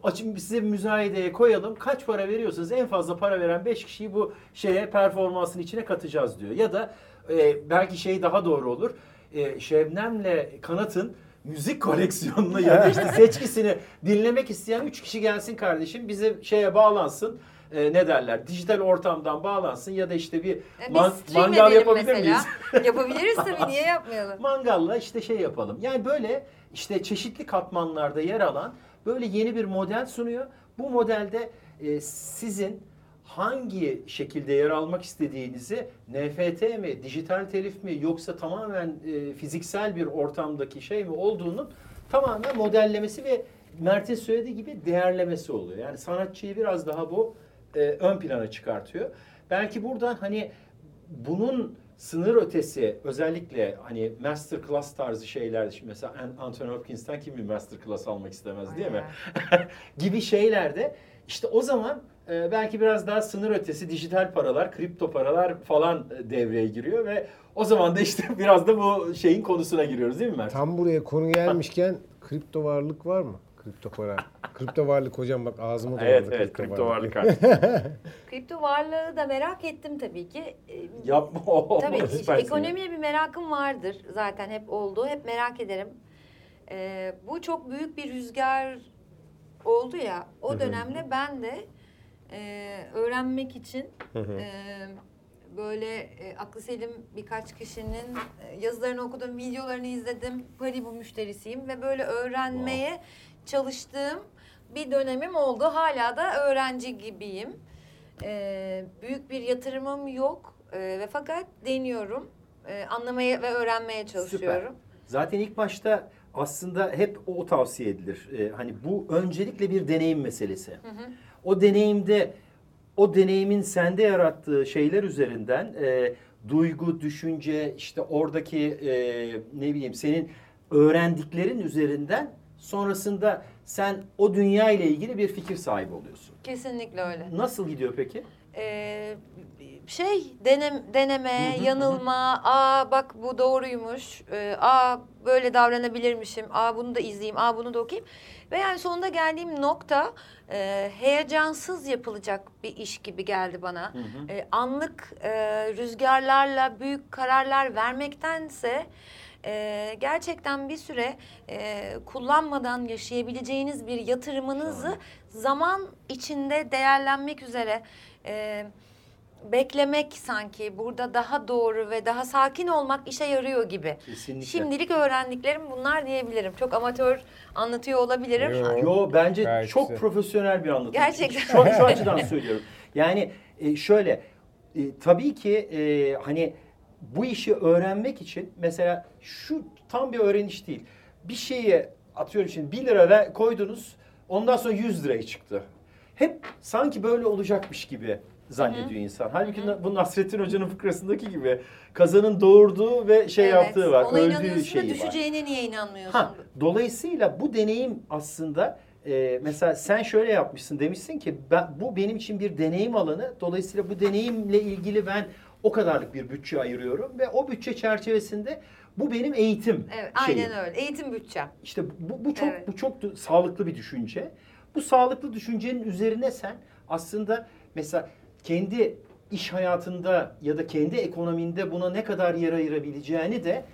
açın size bir müzayedeye koyalım. Kaç para veriyorsanız en fazla para veren 5 kişiyi bu şeye performansın içine katacağız diyor. Ya da e, belki şey daha doğru olur. E, Şebnem'le Kanat'ın müzik koleksiyonunu ya da işte seçkisini dinlemek isteyen 3 kişi gelsin kardeşim bize şeye bağlansın. E, ne derler? Dijital ortamdan bağlansın ya da işte bir E, Biz man- mangal yapabilir mesela. miyiz? Yapabiliriz tabii niye yapmayalım? Mangalla işte şey yapalım. Yani böyle işte çeşitli katmanlarda yer alan böyle yeni bir model sunuyor. Bu modelde e, sizin hangi şekilde yer almak istediğinizi NFT mi, dijital telif mi yoksa tamamen e, fiziksel bir ortamdaki şey mi olduğunun tamamen modellemesi ve Mert'in söylediği gibi değerlemesi oluyor. Yani sanatçıyı biraz daha bu e, ön plana çıkartıyor. Belki buradan hani bunun sınır ötesi özellikle hani master class tarzı şeyler şimdi mesela An- Anthony Hopkins'ten kim bir master class almak istemez değil mi? gibi şeylerde işte o zaman e, belki biraz daha sınır ötesi dijital paralar, kripto paralar falan e, devreye giriyor ve o zaman da işte biraz da bu şeyin konusuna giriyoruz değil mi Mert? Tam buraya konu gelmişken kripto varlık var mı? Kripto para. Kripto varlık hocam bak ağzıma dolandı Evet evet kripto varlık artık. Kripto varlığı da merak ettim tabii ki. Ee, Yapma. o Tabii ekonomiye bir merakım vardır zaten hep oldu. Hep merak ederim. Ee, bu çok büyük bir rüzgar oldu ya. O dönemde ben de e, öğrenmek için e, böyle e, aklı selim birkaç kişinin e, yazılarını okudum, videolarını izledim. Haribo müşterisiyim ve böyle öğrenmeye çalıştığım bir dönemim oldu. Hala da öğrenci gibiyim. Ee, büyük bir yatırımım yok Ee, ve fakat deniyorum. Ee, anlamaya ve öğrenmeye çalışıyorum. Zaten ilk başta aslında hep o tavsiye edilir. Ee, hani bu öncelikle bir deneyim meselesi. O deneyimde o deneyimin sende yarattığı şeyler üzerinden e, duygu, düşünce, işte oradaki e, ne bileyim senin öğrendiklerin üzerinden sonrasında sen o dünya ile ilgili bir fikir sahibi oluyorsun. Kesinlikle öyle. Nasıl gidiyor peki? Ee, şey denem, deneme, yanılma, aa bak bu doğruymuş, ee, aa böyle davranabilirmişim, aa bunu da izleyeyim, aa bunu da okuyayım. Ve yani sonunda geldiğim nokta e, heyecansız yapılacak bir iş gibi geldi bana. E, anlık e, rüzgarlarla büyük kararlar vermektense e, gerçekten bir süre e, kullanmadan yaşayabileceğiniz bir yatırımınızı zaman içinde değerlenmek üzere e, beklemek sanki burada daha doğru ve daha sakin olmak işe yarıyor gibi. Kesinlikle. Şimdilik öğrendiklerim bunlar diyebilirim. Çok amatör anlatıyor olabilirim. Yo. Yo bence Gayet çok profesyonel bir anlatım. Gerçekten. Şu, şu açıdan söylüyorum. Yani e, şöyle e, tabii ki e, hani bu işi öğrenmek için mesela şu tam bir öğreniş değil. Bir şeyi atıyorum şimdi 1 lira ver, koydunuz ondan sonra 100 liraya çıktı. Hep sanki böyle olacakmış gibi zannediyor insan. Halbuki na- bu Nasrettin Hoca'nın fıkrasındaki gibi kazanın doğurduğu ve şey Evet, yaptığı var. Ona öldüğü şeyi var. düşeceğine niye inanmıyorsun? Ha, dolayısıyla bu deneyim aslında e, mesela sen şöyle yapmışsın demişsin ki ben, bu benim için bir deneyim alanı. Dolayısıyla bu deneyimle ilgili ben o kadarlık bir bütçe ayırıyorum ve o bütçe çerçevesinde bu benim eğitim Evet, şeyim. aynen öyle. Eğitim bütçem. İşte bu, bu çok Evet. bu çok sağlıklı bir düşünce. Bu sağlıklı düşüncenin üzerine sen aslında mesela kendi iş hayatında ya da kendi ekonominde buna ne kadar yer ayırabileceğini de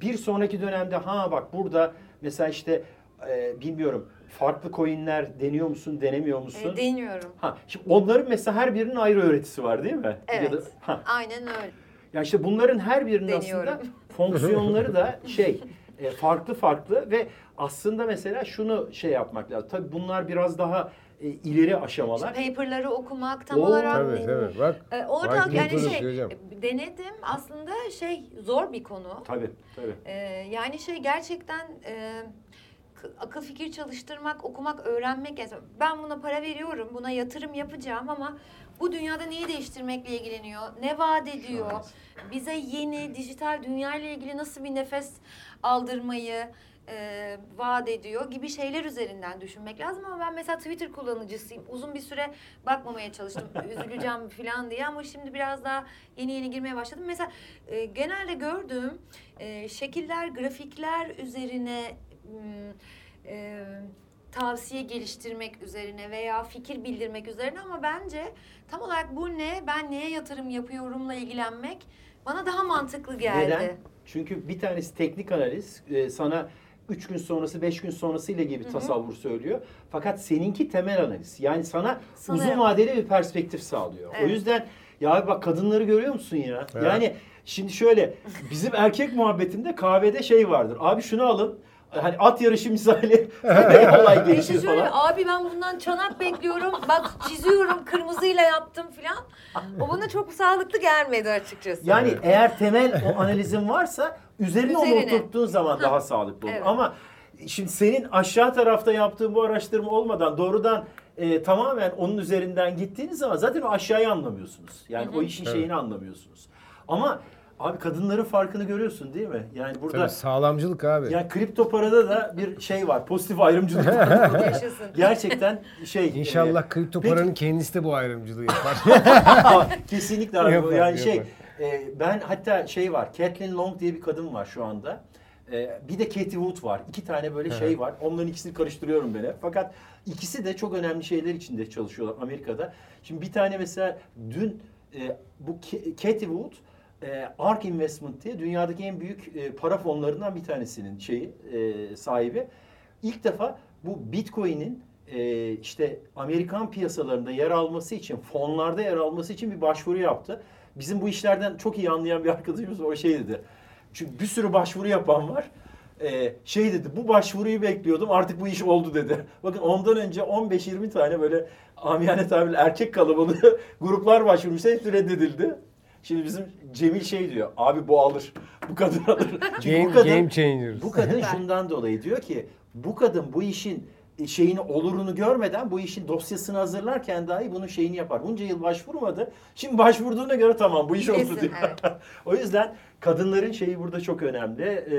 bir sonraki dönemde ha bak burada mesela işte e, bilmiyorum farklı coinler deniyor musun denemiyor musun? E, deniyorum. ha şimdi onların mesela her birinin ayrı öğretisi var değil mi? Evet. Ya da, ha, Aynen öyle. ya işte bunların her birinin Deniyorum. aslında fonksiyonları da şey e, farklı farklı ve aslında mesela şunu şey yapmak lazım. Tabii bunlar biraz daha e, ileri aşamalar. Paper'ları okumak tam Oo, olarak Tabii tabii. Bak. E, ortak yani şey e, denedim aslında şey zor bir konu. Tabii tabii. E, yani şey gerçekten e, akıl fikir çalıştırmak, okumak, öğrenmek. Ben buna para veriyorum, buna yatırım yapacağım ama bu dünyada neyi değiştirmekle ilgileniyor? Ne vaat ediyor? Bize yeni dijital dünya ile ilgili nasıl bir nefes aldırmayı e, vaat ediyor gibi şeyler üzerinden düşünmek lazım ama ben mesela Twitter kullanıcısıyım. Uzun bir süre bakmamaya çalıştım. Üzüleceğim falan diye ama şimdi biraz daha yeni yeni girmeye başladım. Mesela e, genelde gördüğüm e, şekiller, grafikler üzerine e, tavsiye geliştirmek üzerine veya fikir bildirmek üzerine ama bence tam olarak bu ne, ben neye yatırım yapıyorumla ilgilenmek bana daha mantıklı geldi. Neden? Çünkü bir tanesi teknik analiz e, sana 3 gün sonrası 5 gün sonrası ile ilgili bir tasavvur söylüyor. Fakat seninki temel analiz. Yani sana Sanırım. uzun vadeli bir perspektif sağlıyor. O Evet. yüzden ya bak kadınları görüyor musun ya? Evet. Yani şimdi şöyle bizim erkek muhabbetinde kahvede şey vardır. Abi şunu alın. Hani at yarışı misali olay Bir şey gelişir söyleyeyim, falan. abi ben bundan çanak bekliyorum. Bak çiziyorum kırmızıyla yaptım filan. O bana çok sağlıklı gelmedi açıkçası. Yani eğer temel o analizin varsa üzerine, onu Üzerine. oturttuğun zaman daha sağlıklı olur. Evet. Ama şimdi senin aşağı tarafta yaptığın bu araştırma olmadan doğrudan e, tamamen onun üzerinden gittiğiniz zaman zaten o aşağıyı anlamıyorsunuz. Yani o işin şeyini anlamıyorsunuz. Ama abi kadınların farkını görüyorsun değil mi? Yani burada Tabii sağlamcılık abi. yani kripto parada da bir şey var. Pozitif ayrımcılık var. Yaşasın. Gerçekten şey. İnşallah e, kripto peki- paranın kendisi de bu ayrımcılığı yapar. Kesinlikle abi. Yapar, yani şey yapar. e, ben hatta şey var. Kathleen Long diye bir kadın var şu anda. E, bir de Katie Wood var. İki tane böyle şey var. Onların ikisini karıştırıyorum böyle. Fakat ikisi de çok önemli şeyler içinde çalışıyorlar Amerika'da. Şimdi bir tane mesela dün e, bu Katie Wood e, ARK Investment diye dünyadaki en büyük e, para fonlarından bir tanesinin şeyi e, sahibi. İlk defa bu Bitcoin'in e, işte Amerikan piyasalarında yer alması için, fonlarda yer alması için bir başvuru yaptı. Bizim bu işlerden çok iyi anlayan bir arkadaşımız o şey dedi. Çünkü bir sürü başvuru yapan var. E, şey dedi, bu başvuruyu bekliyordum artık bu iş oldu dedi. Bakın ondan önce 15-20 tane böyle amiyane tabirle erkek kalabalığı gruplar başvurmuş, hepsi reddedildi. Şimdi bizim Cemil şey diyor. Abi bu alır. Bu kadın alır. Çünkü Game, bu kadın game changer. bu kadın şundan dolayı diyor ki bu kadın bu işin şeyini olurunu görmeden bu işin dosyasını hazırlarken dahi bunun şeyini yapar. Bunca yıl başvurmadı. Şimdi başvurduğuna göre tamam bu iş oldu Kesin, diyor. evet. o yüzden kadınların şeyi burada çok önemli. Ee,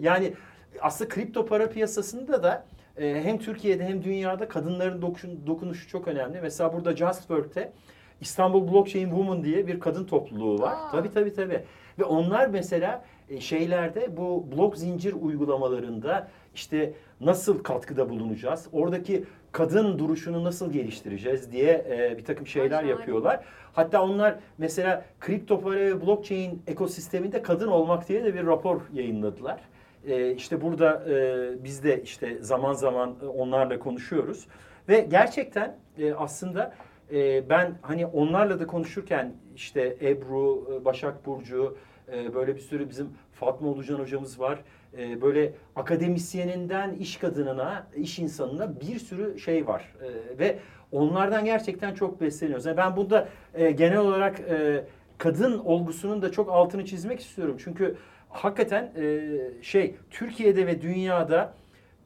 yani aslında kripto para piyasasında da e, hem Türkiye'de hem dünyada kadınların dokun- dokunuşu çok önemli. Mesela burada Justwork'te İstanbul Blockchain Women diye bir kadın topluluğu var. Aa. Tabii tabii tabii. Ve onlar mesela e, şeylerde bu blok zincir uygulamalarında işte nasıl katkıda bulunacağız? Oradaki kadın duruşunu nasıl geliştireceğiz diye e, bir takım şeyler şahane. yapıyorlar. Hatta onlar mesela kripto para ve blockchain ekosisteminde kadın olmak diye de bir rapor yayınladılar. E, işte burada e, biz de işte zaman zaman e, onlarla konuşuyoruz. Ve gerçekten e, aslında e, ben hani onlarla da konuşurken işte Ebru, e, Başak Burcu, e, böyle bir sürü bizim Fatma Ulucan hocamız var. E, böyle akademisyeninden iş kadınına, iş insanına bir sürü şey var. E, ve onlardan gerçekten çok besleniyoruz. Yani ben burada e, genel olarak e, kadın olgusunun da çok altını çizmek istiyorum. Çünkü hakikaten e, şey Türkiye'de ve dünyada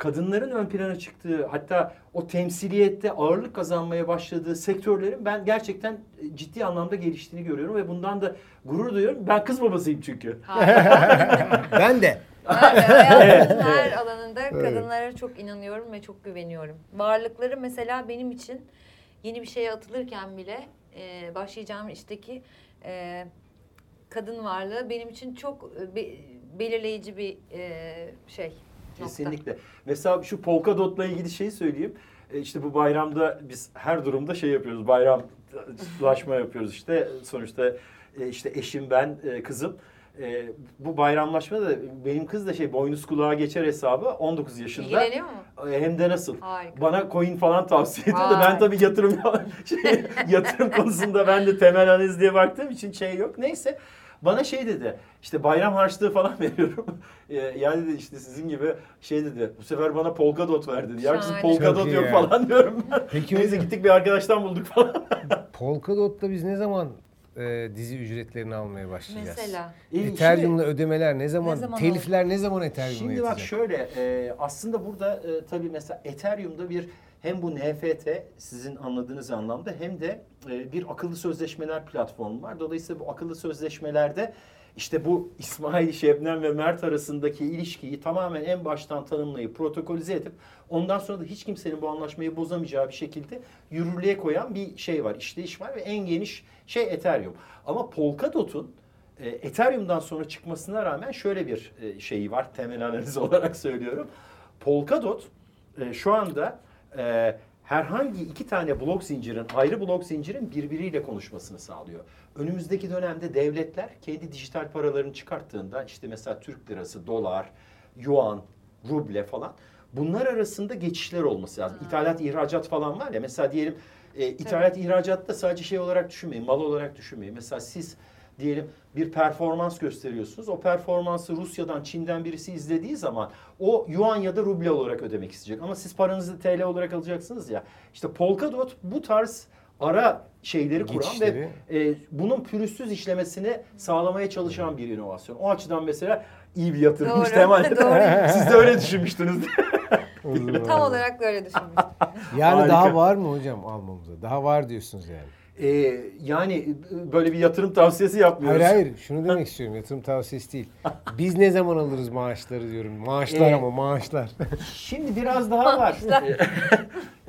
kadınların ön plana çıktığı hatta o temsiliyette ağırlık kazanmaya başladığı sektörlerin ben gerçekten e, ciddi anlamda geliştiğini görüyorum ve bundan da gurur duyuyorum. Ben kız babasıyım çünkü. Ben de. Ben de her alanında Evet. kadınlara çok inanıyorum ve çok güveniyorum. Varlıkları mesela benim için yeni bir şeye atılırken bile e, başlayacağım işteki e, kadın varlığı benim için çok e, be- belirleyici bir e, şey. Kesinlikle. Mesela şu Polkadot'la ilgili şeyi söyleyeyim. E, işte bu bayramda biz her durumda şey yapıyoruz. Bayramlaşma yapıyoruz işte. Sonuçta e, işte eşim ben, e, kızım. E, bu bayramlaşmada da benim kız da şey boynuz kulağa geçer hesabı 19 yaşında. İlgileniyor mu? E, Hem de nasıl? Harika. Bana coin falan tavsiye ediyor da ben tabii yatırım şey, yatırım konusunda ben de temel analiz diye baktığım için şey yok. Neyse bana şey dedi işte bayram harçlığı falan veriyorum. E, yani dedi işte sizin gibi şey dedi bu sefer bana Polkadot ver dedi. Ya kızım. Polkadot yok ya. falan diyorum ben. Peki Neyse gittik bir arkadaştan bulduk falan. Polkadot'ta biz ne zaman e, dizi ücretlerini almaya başlayacağız? Mesela. E, şimdi- Ethereum'la ödemeler ne zaman, Ne zaman telifler ne zaman Ethereum'a Şimdi yetecek? bak şöyle e, aslında burada e, tabii mesela Ethereum'da bir hem bu NFT sizin anladığınız anlamda hem de e, bir akıllı sözleşmeler platformu var. Dolayısıyla bu akıllı sözleşmelerde işte bu İsmail, Şebnem ve Mert arasındaki ilişkiyi tamamen en baştan tanımlayıp protokolize edip ondan sonra da hiç kimsenin bu anlaşmayı bozamayacağı bir şekilde yürürlüğe koyan bir şey var, işleyiş var ve en geniş şey Ethereum. Ama Polkadot'un e, Ethereum'dan sonra çıkmasına rağmen şöyle bir e, şeyi var temel analiz olarak söylüyorum. Polkadot e, şu anda e, herhangi iki tane blok zincirin, ayrı blok zincirin birbiriyle konuşmasını sağlıyor. Önümüzdeki dönemde devletler kendi dijital paralarını çıkarttığında işte mesela Türk lirası, dolar, yuan, ruble falan bunlar arasında geçişler olması lazım. İthalat, ihracat falan var ya mesela diyelim e, ithalat, ihracatta sadece şey olarak düşünmeyin, mal olarak düşünmeyin. Mesela siz diyelim bir performans gösteriyorsunuz. O performansı Rusya'dan, Çin'den birisi izlediği zaman o yuan ya da ruble olarak ödemek isteyecek. Ama siz paranızı TL olarak alacaksınız ya. İşte Polkadot bu tarz ara şeyleri kuran ve e, bunun pürüzsüz işlemesini sağlamaya çalışan bir inovasyon. O açıdan mesela iyi bir yatırımmış Doğru, Temel. doğru. Siz de öyle düşünmüştünüz. Tam olarak böyle düşünmüştüm. Yani Harika. daha var mı hocam almamıza? Daha var diyorsunuz yani. E, yani böyle bir yatırım tavsiyesi yapmıyoruz. Hayır hayır şunu demek istiyorum yatırım tavsiyesi değil. Biz ne zaman alırız maaşları diyorum. Maaşlar Ee, ama maaşlar. Şimdi biraz daha var.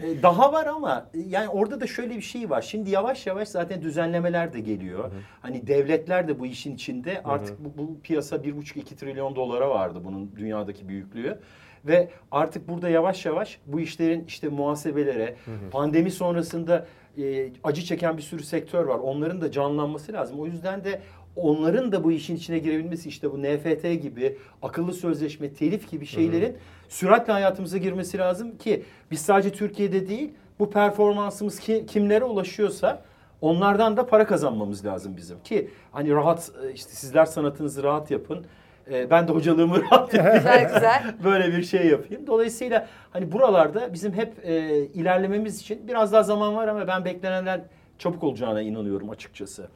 E, daha var ama yani orada da şöyle bir şey var. Şimdi yavaş yavaş zaten düzenlemeler de geliyor. Hani devletler de bu işin içinde. Artık bu, bu piyasa 1,5-2 trilyon dolara vardı bunun dünyadaki büyüklüğü. Ve artık burada yavaş yavaş bu işlerin işte muhasebelere, pandemi sonrasında e, acı çeken bir sürü sektör var. Onların da canlanması lazım. O yüzden de onların da bu işin içine girebilmesi işte bu NFT gibi akıllı sözleşme, telif gibi şeylerin süratle hayatımıza girmesi lazım ki biz sadece Türkiye'de değil bu performansımız ki, kimlere ulaşıyorsa onlardan da para kazanmamız lazım bizim ki hani rahat e, işte sizler sanatınızı rahat yapın. E, Ben de hocalığımı rahat güzel güzel. Böyle bir şey yapayım. Dolayısıyla hani buralarda bizim hep e, ilerlememiz için biraz daha zaman var ama ben beklenenden çabuk olacağına inanıyorum açıkçası.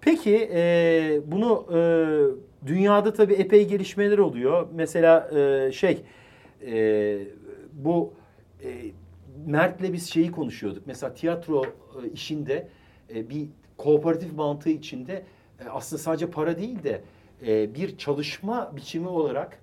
Peki e, bunu e, dünyada tabii epey gelişmeler oluyor. Mesela e, şey e, bu e, Mert'le biz şeyi konuşuyorduk. Mesela tiyatro e, işinde e, bir kooperatif mantığı içinde e, aslında sadece para değil de e, bir çalışma biçimi olarak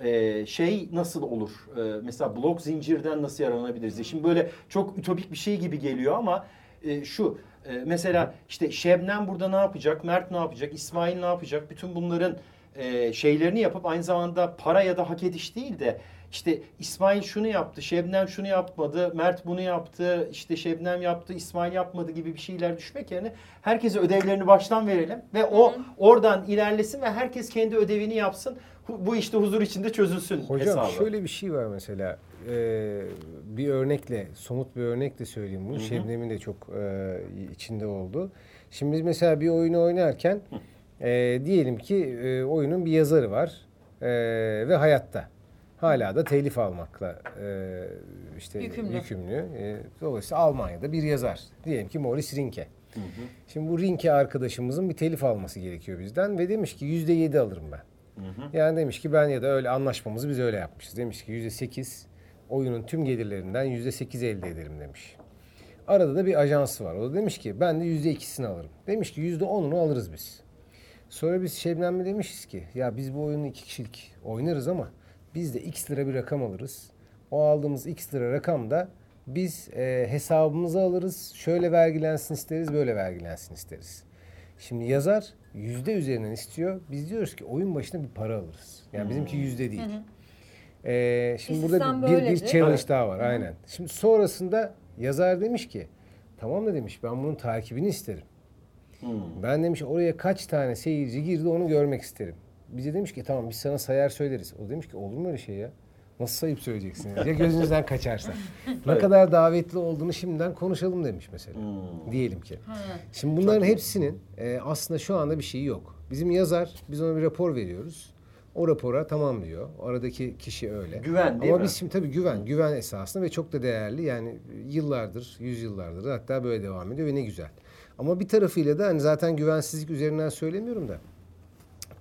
e, şey nasıl olur? E, mesela blok zincirden nasıl yararlanabiliriz? Şimdi böyle çok ütopik bir şey gibi geliyor ama e, şu e, mesela işte Şebnem burada ne yapacak? Mert ne yapacak? İsmail ne yapacak? Bütün bunların e, şeylerini yapıp aynı zamanda para ya da hak ediş değil de işte İsmail şunu yaptı, Şebnem şunu yapmadı, Mert bunu yaptı, işte Şebnem yaptı, İsmail yapmadı gibi bir şeyler düşmek yerine herkese ödevlerini baştan verelim ve o oradan ilerlesin ve herkes kendi ödevini yapsın. Bu işte huzur içinde çözülsün Hocam hesabı. şöyle bir şey var mesela. Ee, bir örnekle, somut bir örnekle söyleyeyim bunu. Şebnem'in de çok e, içinde oldu. Şimdi biz mesela bir oyunu oynarken e, diyelim ki e, oyunun bir yazarı var e, ve hayatta. Hala da telif almakla e, işte Yükümlü. yükümlü. E, dolayısıyla Almanya'da bir yazar. Diyelim ki Maurice Rinke. Şimdi bu Rinke arkadaşımızın bir telif alması gerekiyor bizden ve demiş ki yüzde yedi alırım ben. Yani demiş ki ben ya da öyle anlaşmamızı biz öyle yapmışız. Demiş ki yüzde sekiz oyunun tüm gelirlerinden yüzde sekiz elde ederim demiş. Arada da bir ajansı var. O da demiş ki ben de yüzde ikisini alırım. Demiş ki yüzde onunu alırız biz. Sonra biz Şebnem'le demişiz ki ya biz bu oyunu iki kişilik oynarız ama biz de x lira bir rakam alırız. O aldığımız x lira rakam da biz e, hesabımıza alırız. Şöyle vergilensin isteriz, böyle vergilensin isteriz. Şimdi yazar yüzde üzerinden istiyor. Biz diyoruz ki oyun başına bir para alırız. Yani bizimki yüzde değil. Ee, şimdi burada İstisnam bir, bir, bir challenge Evet. daha var aynen. Şimdi sonrasında yazar demiş ki tamam da demiş ben bunun takibini isterim. Ben demiş oraya kaç tane seyirci girdi onu görmek isterim. Bize demiş ki tamam biz sana sayar söyleriz. O demiş ki olur mu öyle şey ya? Nasıl sayıp söyleyeceksiniz? Ya gözünüzden kaçarsa. ne kadar davetli olduğunu şimdiden konuşalım demiş mesela. Diyelim ki. Şimdi bunların hepsinin e, aslında şu anda bir şeyi yok. Bizim yazar, biz ona bir rapor veriyoruz. O rapora tamam diyor. Aradaki kişi öyle. Güven değil Ama mi? biz şimdi tabii güven, güven esasında ve çok da değerli. Yani yıllardır, yüzyıllardır hatta böyle devam ediyor ve ne güzel. Ama bir tarafıyla da hani zaten güvensizlik üzerinden söylemiyorum da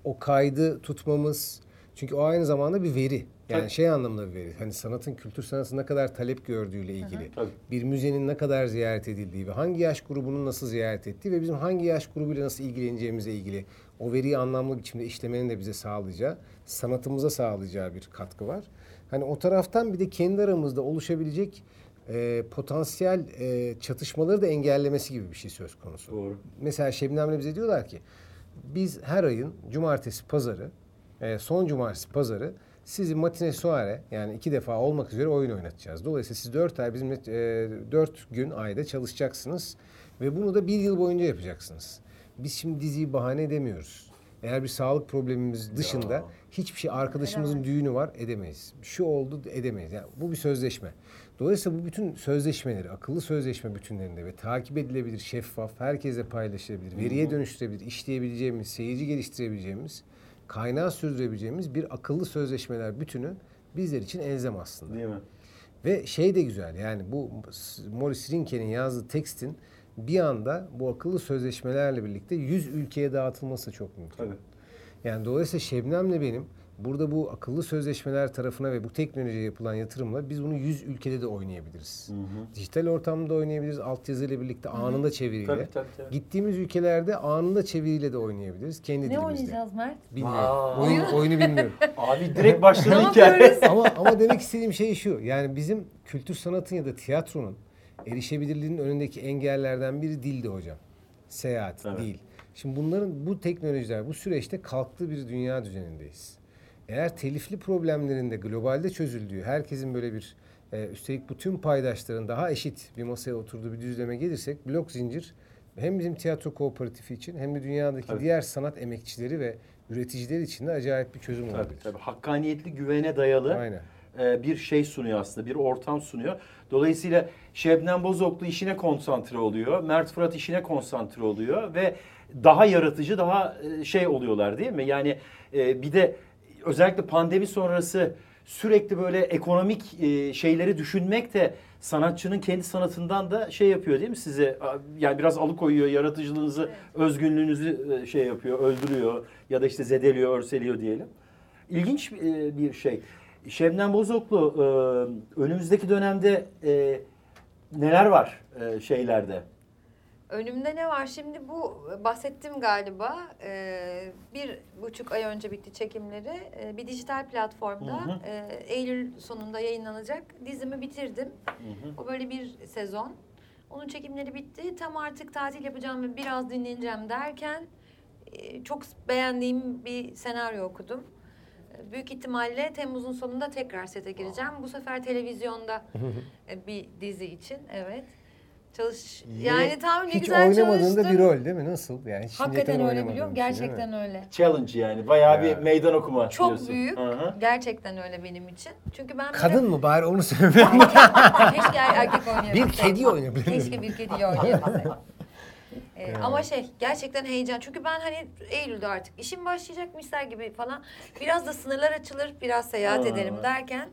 o kaydı tutmamız çünkü o aynı zamanda bir veri. Yani Tabii. şey anlamında bir veri. Hani sanatın, kültür sanatın ne kadar talep gördüğüyle ilgili. Tabii. Bir müzenin ne kadar ziyaret edildiği ve hangi yaş grubunun nasıl ziyaret ettiği ve bizim hangi yaş grubuyla nasıl ilgileneceğimize ilgili o veriyi anlamlı biçimde işlemenin de bize sağlayacağı, sanatımıza sağlayacağı bir katkı var. Hani o taraftan bir de kendi aramızda oluşabilecek e, potansiyel e, çatışmaları da engellemesi gibi bir şey söz konusu. Doğru. Mesela Şebnem'le bize diyorlar ki biz her ayın cumartesi pazarı e, son cumartesi pazarı sizi matine soare yani iki defa olmak üzere oyun oynatacağız. Dolayısıyla siz dört ay bizimle e, dört gün ayda çalışacaksınız ve bunu da bir yıl boyunca yapacaksınız. Biz şimdi diziyi bahane edemiyoruz. Eğer bir sağlık problemimiz dışında hiçbir şey arkadaşımızın düğünü var edemeyiz. Şu oldu edemeyiz. Yani bu bir sözleşme. Dolayısıyla bu bütün sözleşmeleri, akıllı sözleşme bütünlerinde ve takip edilebilir, şeffaf, herkese paylaşılabilir, veriye dönüştürebilir, işleyebileceğimiz, seyirci geliştirebileceğimiz, kaynağı sürdürebileceğimiz bir akıllı sözleşmeler bütünü bizler için elzem aslında. Değil mi? Ve şey de güzel yani bu Maurice Rinke'nin yazdığı tekstin bir anda bu akıllı sözleşmelerle birlikte 100 ülkeye dağıtılması çok mümkün. Tabii. Yani dolayısıyla Şebnem'le benim burada bu akıllı sözleşmeler tarafına ve bu teknolojiye yapılan yatırımla biz bunu 100 ülkede de oynayabiliriz. Dijital ortamda oynayabiliriz, altyazıyla birlikte anında çeviriyle. Tabii, tabii, tabii. Gittiğimiz ülkelerde anında çeviriyle de oynayabiliriz kendi Ne dilimizde. oynayacağız Mert? Bilmiyorum. Oyun, oyunu bilmiyorum. Abi direkt başladı Ne hikaye. ama ama demek istediğim şey şu. Yani bizim kültür sanatın ya da tiyatronun erişebilirliğinin önündeki engellerden biri dildi hocam. Seyahat, Evet. dil. Şimdi bunların bu teknolojiler bu süreçte kalktığı bir dünya düzenindeyiz. Eğer telifli problemlerin de globalde çözüldüğü, herkesin böyle bir e, üstelik bu tüm paydaşların daha eşit bir masaya oturduğu bir düzleme gelirsek blok zincir hem bizim tiyatro kooperatifi için hem de dünyadaki Tabii. diğer sanat emekçileri ve üreticiler için de acayip bir çözüm Tabii, olabilir. tabii. Hakkaniyetli güvene dayalı Aynen. e, bir şey sunuyor aslında. Bir ortam sunuyor. Dolayısıyla Şebnem Bozoklu işine konsantre oluyor. Mert Fırat işine konsantre oluyor ve daha yaratıcı, daha e, şey oluyorlar değil mi? Yani e, bir de özellikle pandemi sonrası sürekli böyle ekonomik e, şeyleri düşünmek de sanatçının kendi sanatından da şey yapıyor değil mi size? Yani biraz alıkoyuyor, yaratıcılığınızı, özgünlüğünüzü e, şey yapıyor, öldürüyor ya da işte zedeliyor, örseliyor diyelim. İlginç e, bir şey. Şebnem Bozoklu e, önümüzdeki dönemde e, neler var e, şeylerde? Önümde ne var? Şimdi bu bahsettim galiba. Ee, bir buçuk ay önce bitti çekimleri. Ee, bir dijital platformda Hı hı. e, Eylül sonunda yayınlanacak. Dizimi bitirdim. O böyle bir sezon. Onun çekimleri bitti. Tam artık tatil yapacağım ve biraz dinleneceğim derken e, çok beğendiğim bir senaryo okudum. E, Büyük ihtimalle Temmuz'un sonunda tekrar sete gireceğim. Bu sefer televizyonda e, bir dizi için. Evet. Çalış yani tam ne Hiç güzel oynamadığında çalıştım. bir rol değil mi? Nasıl? Yani hiç Hakikaten öyle biliyorum. Gerçekten öyle. Challenge yani. Bayağı bir meydan okuma Çok diyorsun. büyük. Hı hı. Gerçekten öyle benim için. Çünkü ben Kadın mı bari onu söyle. Keşke erkek oynayabilseydim. Bir kedi oynayabilirdin. Keşke bir kedi oynayabilseydim. Ee, Ama şey gerçekten heyecan. Çünkü ben hani Eylül'de artık işim başlayacak misler gibi falan. Biraz da sınırlar açılır, biraz seyahat ederim derken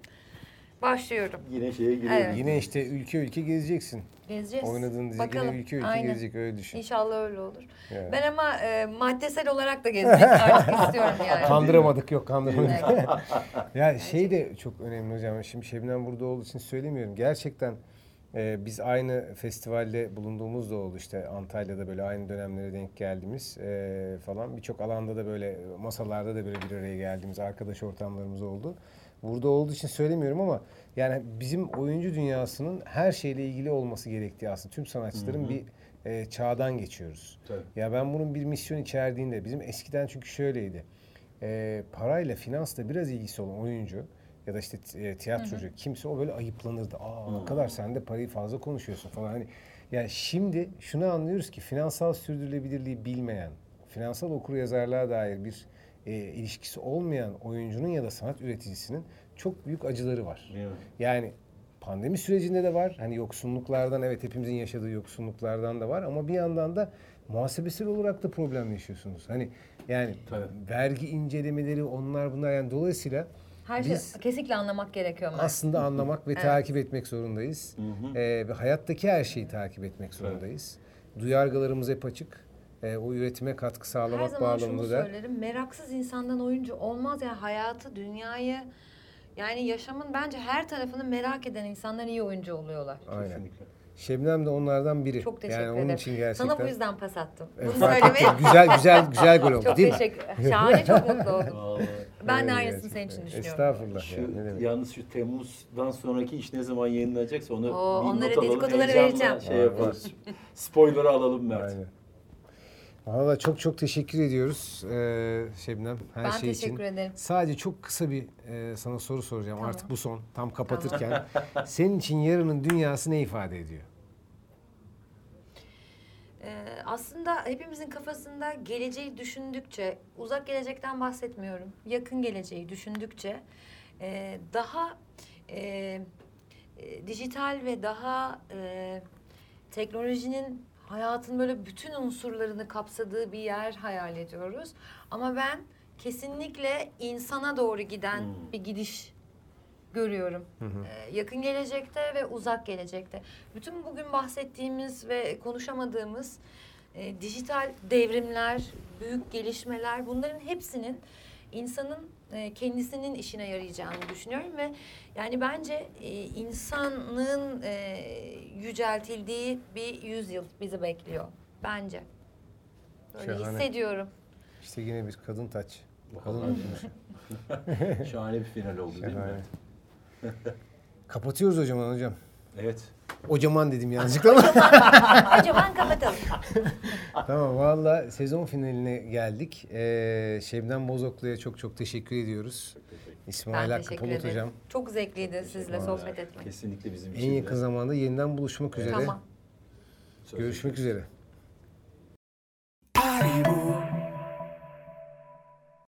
başlıyorum. Yine şeye giriyor. Evet. Yine işte ülke ülke gezeceksin. Gezeceğiz. Oynadığın dizi Bakalım. yine ülke ülke Aynen. gezecek öyle düşün. İnşallah öyle olur. Evet. Ben ama e, maddesel olarak da gezmek artık istiyorum yani. Kandıramadık yok kandıramadık. Evet. ya şey de çok önemli hocam. Şimdi Şebnem burada olduğu için söylemiyorum. Gerçekten e, biz aynı festivalde bulunduğumuz da oldu işte Antalya'da böyle aynı dönemlere denk geldiğimiz e, falan. Birçok alanda da böyle masalarda da böyle bir araya geldiğimiz arkadaş ortamlarımız oldu. Burada olduğu için söylemiyorum ama yani bizim oyuncu dünyasının her şeyle ilgili olması gerektiği aslında tüm sanatçıların bir e, çağdan geçiyoruz. Tabii. Ya ben bunun bir misyon içerdiğinde bizim eskiden çünkü şöyleydi. E, parayla, finansla biraz ilgisi olan oyuncu ya da işte e, tiyatrocu kimse o böyle ayıplanırdı. Aa ne kadar sen de parayı fazla konuşuyorsun falan. Hani yani şimdi şunu anlıyoruz ki finansal sürdürülebilirliği bilmeyen, finansal okuryazarlığa dair bir e, ilişkisi olmayan oyuncunun ya da sanat üreticisinin çok büyük acıları var. Değil mi? Yani pandemi sürecinde de var. Hani yoksunluklardan evet hepimizin yaşadığı yoksunluklardan da var ama bir yandan da muhasebesel olarak da problem yaşıyorsunuz. Hani yani Tabii. vergi incelemeleri onlar bunlar yani dolayısıyla Her şey Biz- kesinlikle anlamak gerekiyor. Mert. aslında anlamak ve Evet. takip etmek zorundayız. Ee, ve hayattaki her şeyi takip etmek zorundayız. Duyargalarımız hep açık. Ee, o üretime katkı Her sağlamak zaman şunu bağlamında da söylerim. Meraksız insandan oyuncu olmaz ya hayatı, dünyayı yani yaşamın bence her tarafını merak eden insanlar iyi oyuncu oluyorlar. aynen. Kesinlikle. Şebnem de onlardan biri. Çok teşekkür yani ederim. onun için gerçekten. Sana bu yüzden pas attım. Evet, Bunu söylemeye güzel güzel güzel gol oldu çok değil mi? teşekkür Şahane çok mutlu oldum. Ben de aynısını senin için düşünüyorum. Estağfurullah. Şu, ya, ne demek. yalnız şu Temmuz'dan sonraki iş ne zaman yayınlanacaksa onu Oo, bir not alalım. dedikoduları heyecanla vereceğim. Şey yaparız. Spoiler'ı alalım Mert. Aynen. Valla çok çok teşekkür ediyoruz ee, Şebnem her Ben şey için. teşekkür ederim. Sadece çok kısa bir e, sana soru soracağım Tamam. artık bu son tam kapatırken. Senin için yarının dünyası ne ifade ediyor? Ee, aslında hepimizin kafasında geleceği düşündükçe, uzak gelecekten bahsetmiyorum, yakın geleceği düşündükçe e, daha e, e, dijital ve daha e, teknolojinin hayatın böyle bütün unsurlarını kapsadığı bir yer hayal ediyoruz. Ama ben kesinlikle insana doğru giden Hmm. bir gidiş görüyorum. Ee, yakın gelecekte ve uzak gelecekte. Bütün bugün bahsettiğimiz ve konuşamadığımız e, dijital devrimler, büyük gelişmeler bunların hepsinin insanın e, kendisinin işine yarayacağını düşünüyorum ve yani bence e, insanın e, yüceltildiği bir yüzyıl bizi bekliyor. Bence. Böyle Şahane. hissediyorum. İşte yine bir kadın taç. Kadın. Şahane bir final oldu değil mi? Kapatıyoruz zaman hocam. Evet. Ocaman dedim yanlışlıkla ama. Acaba kapatalım. tamam valla sezon finaline geldik. Ee, Şebnem Bozoklu'ya çok çok teşekkür ediyoruz. İsmail Hakkı ederim. hocam. Çok zevkliydi sizle sohbet etmek. Kesinlikle bizim için En de. yakın zamanda yeniden buluşmak üzere. Tamam. Görüşmek üzere. Party boy.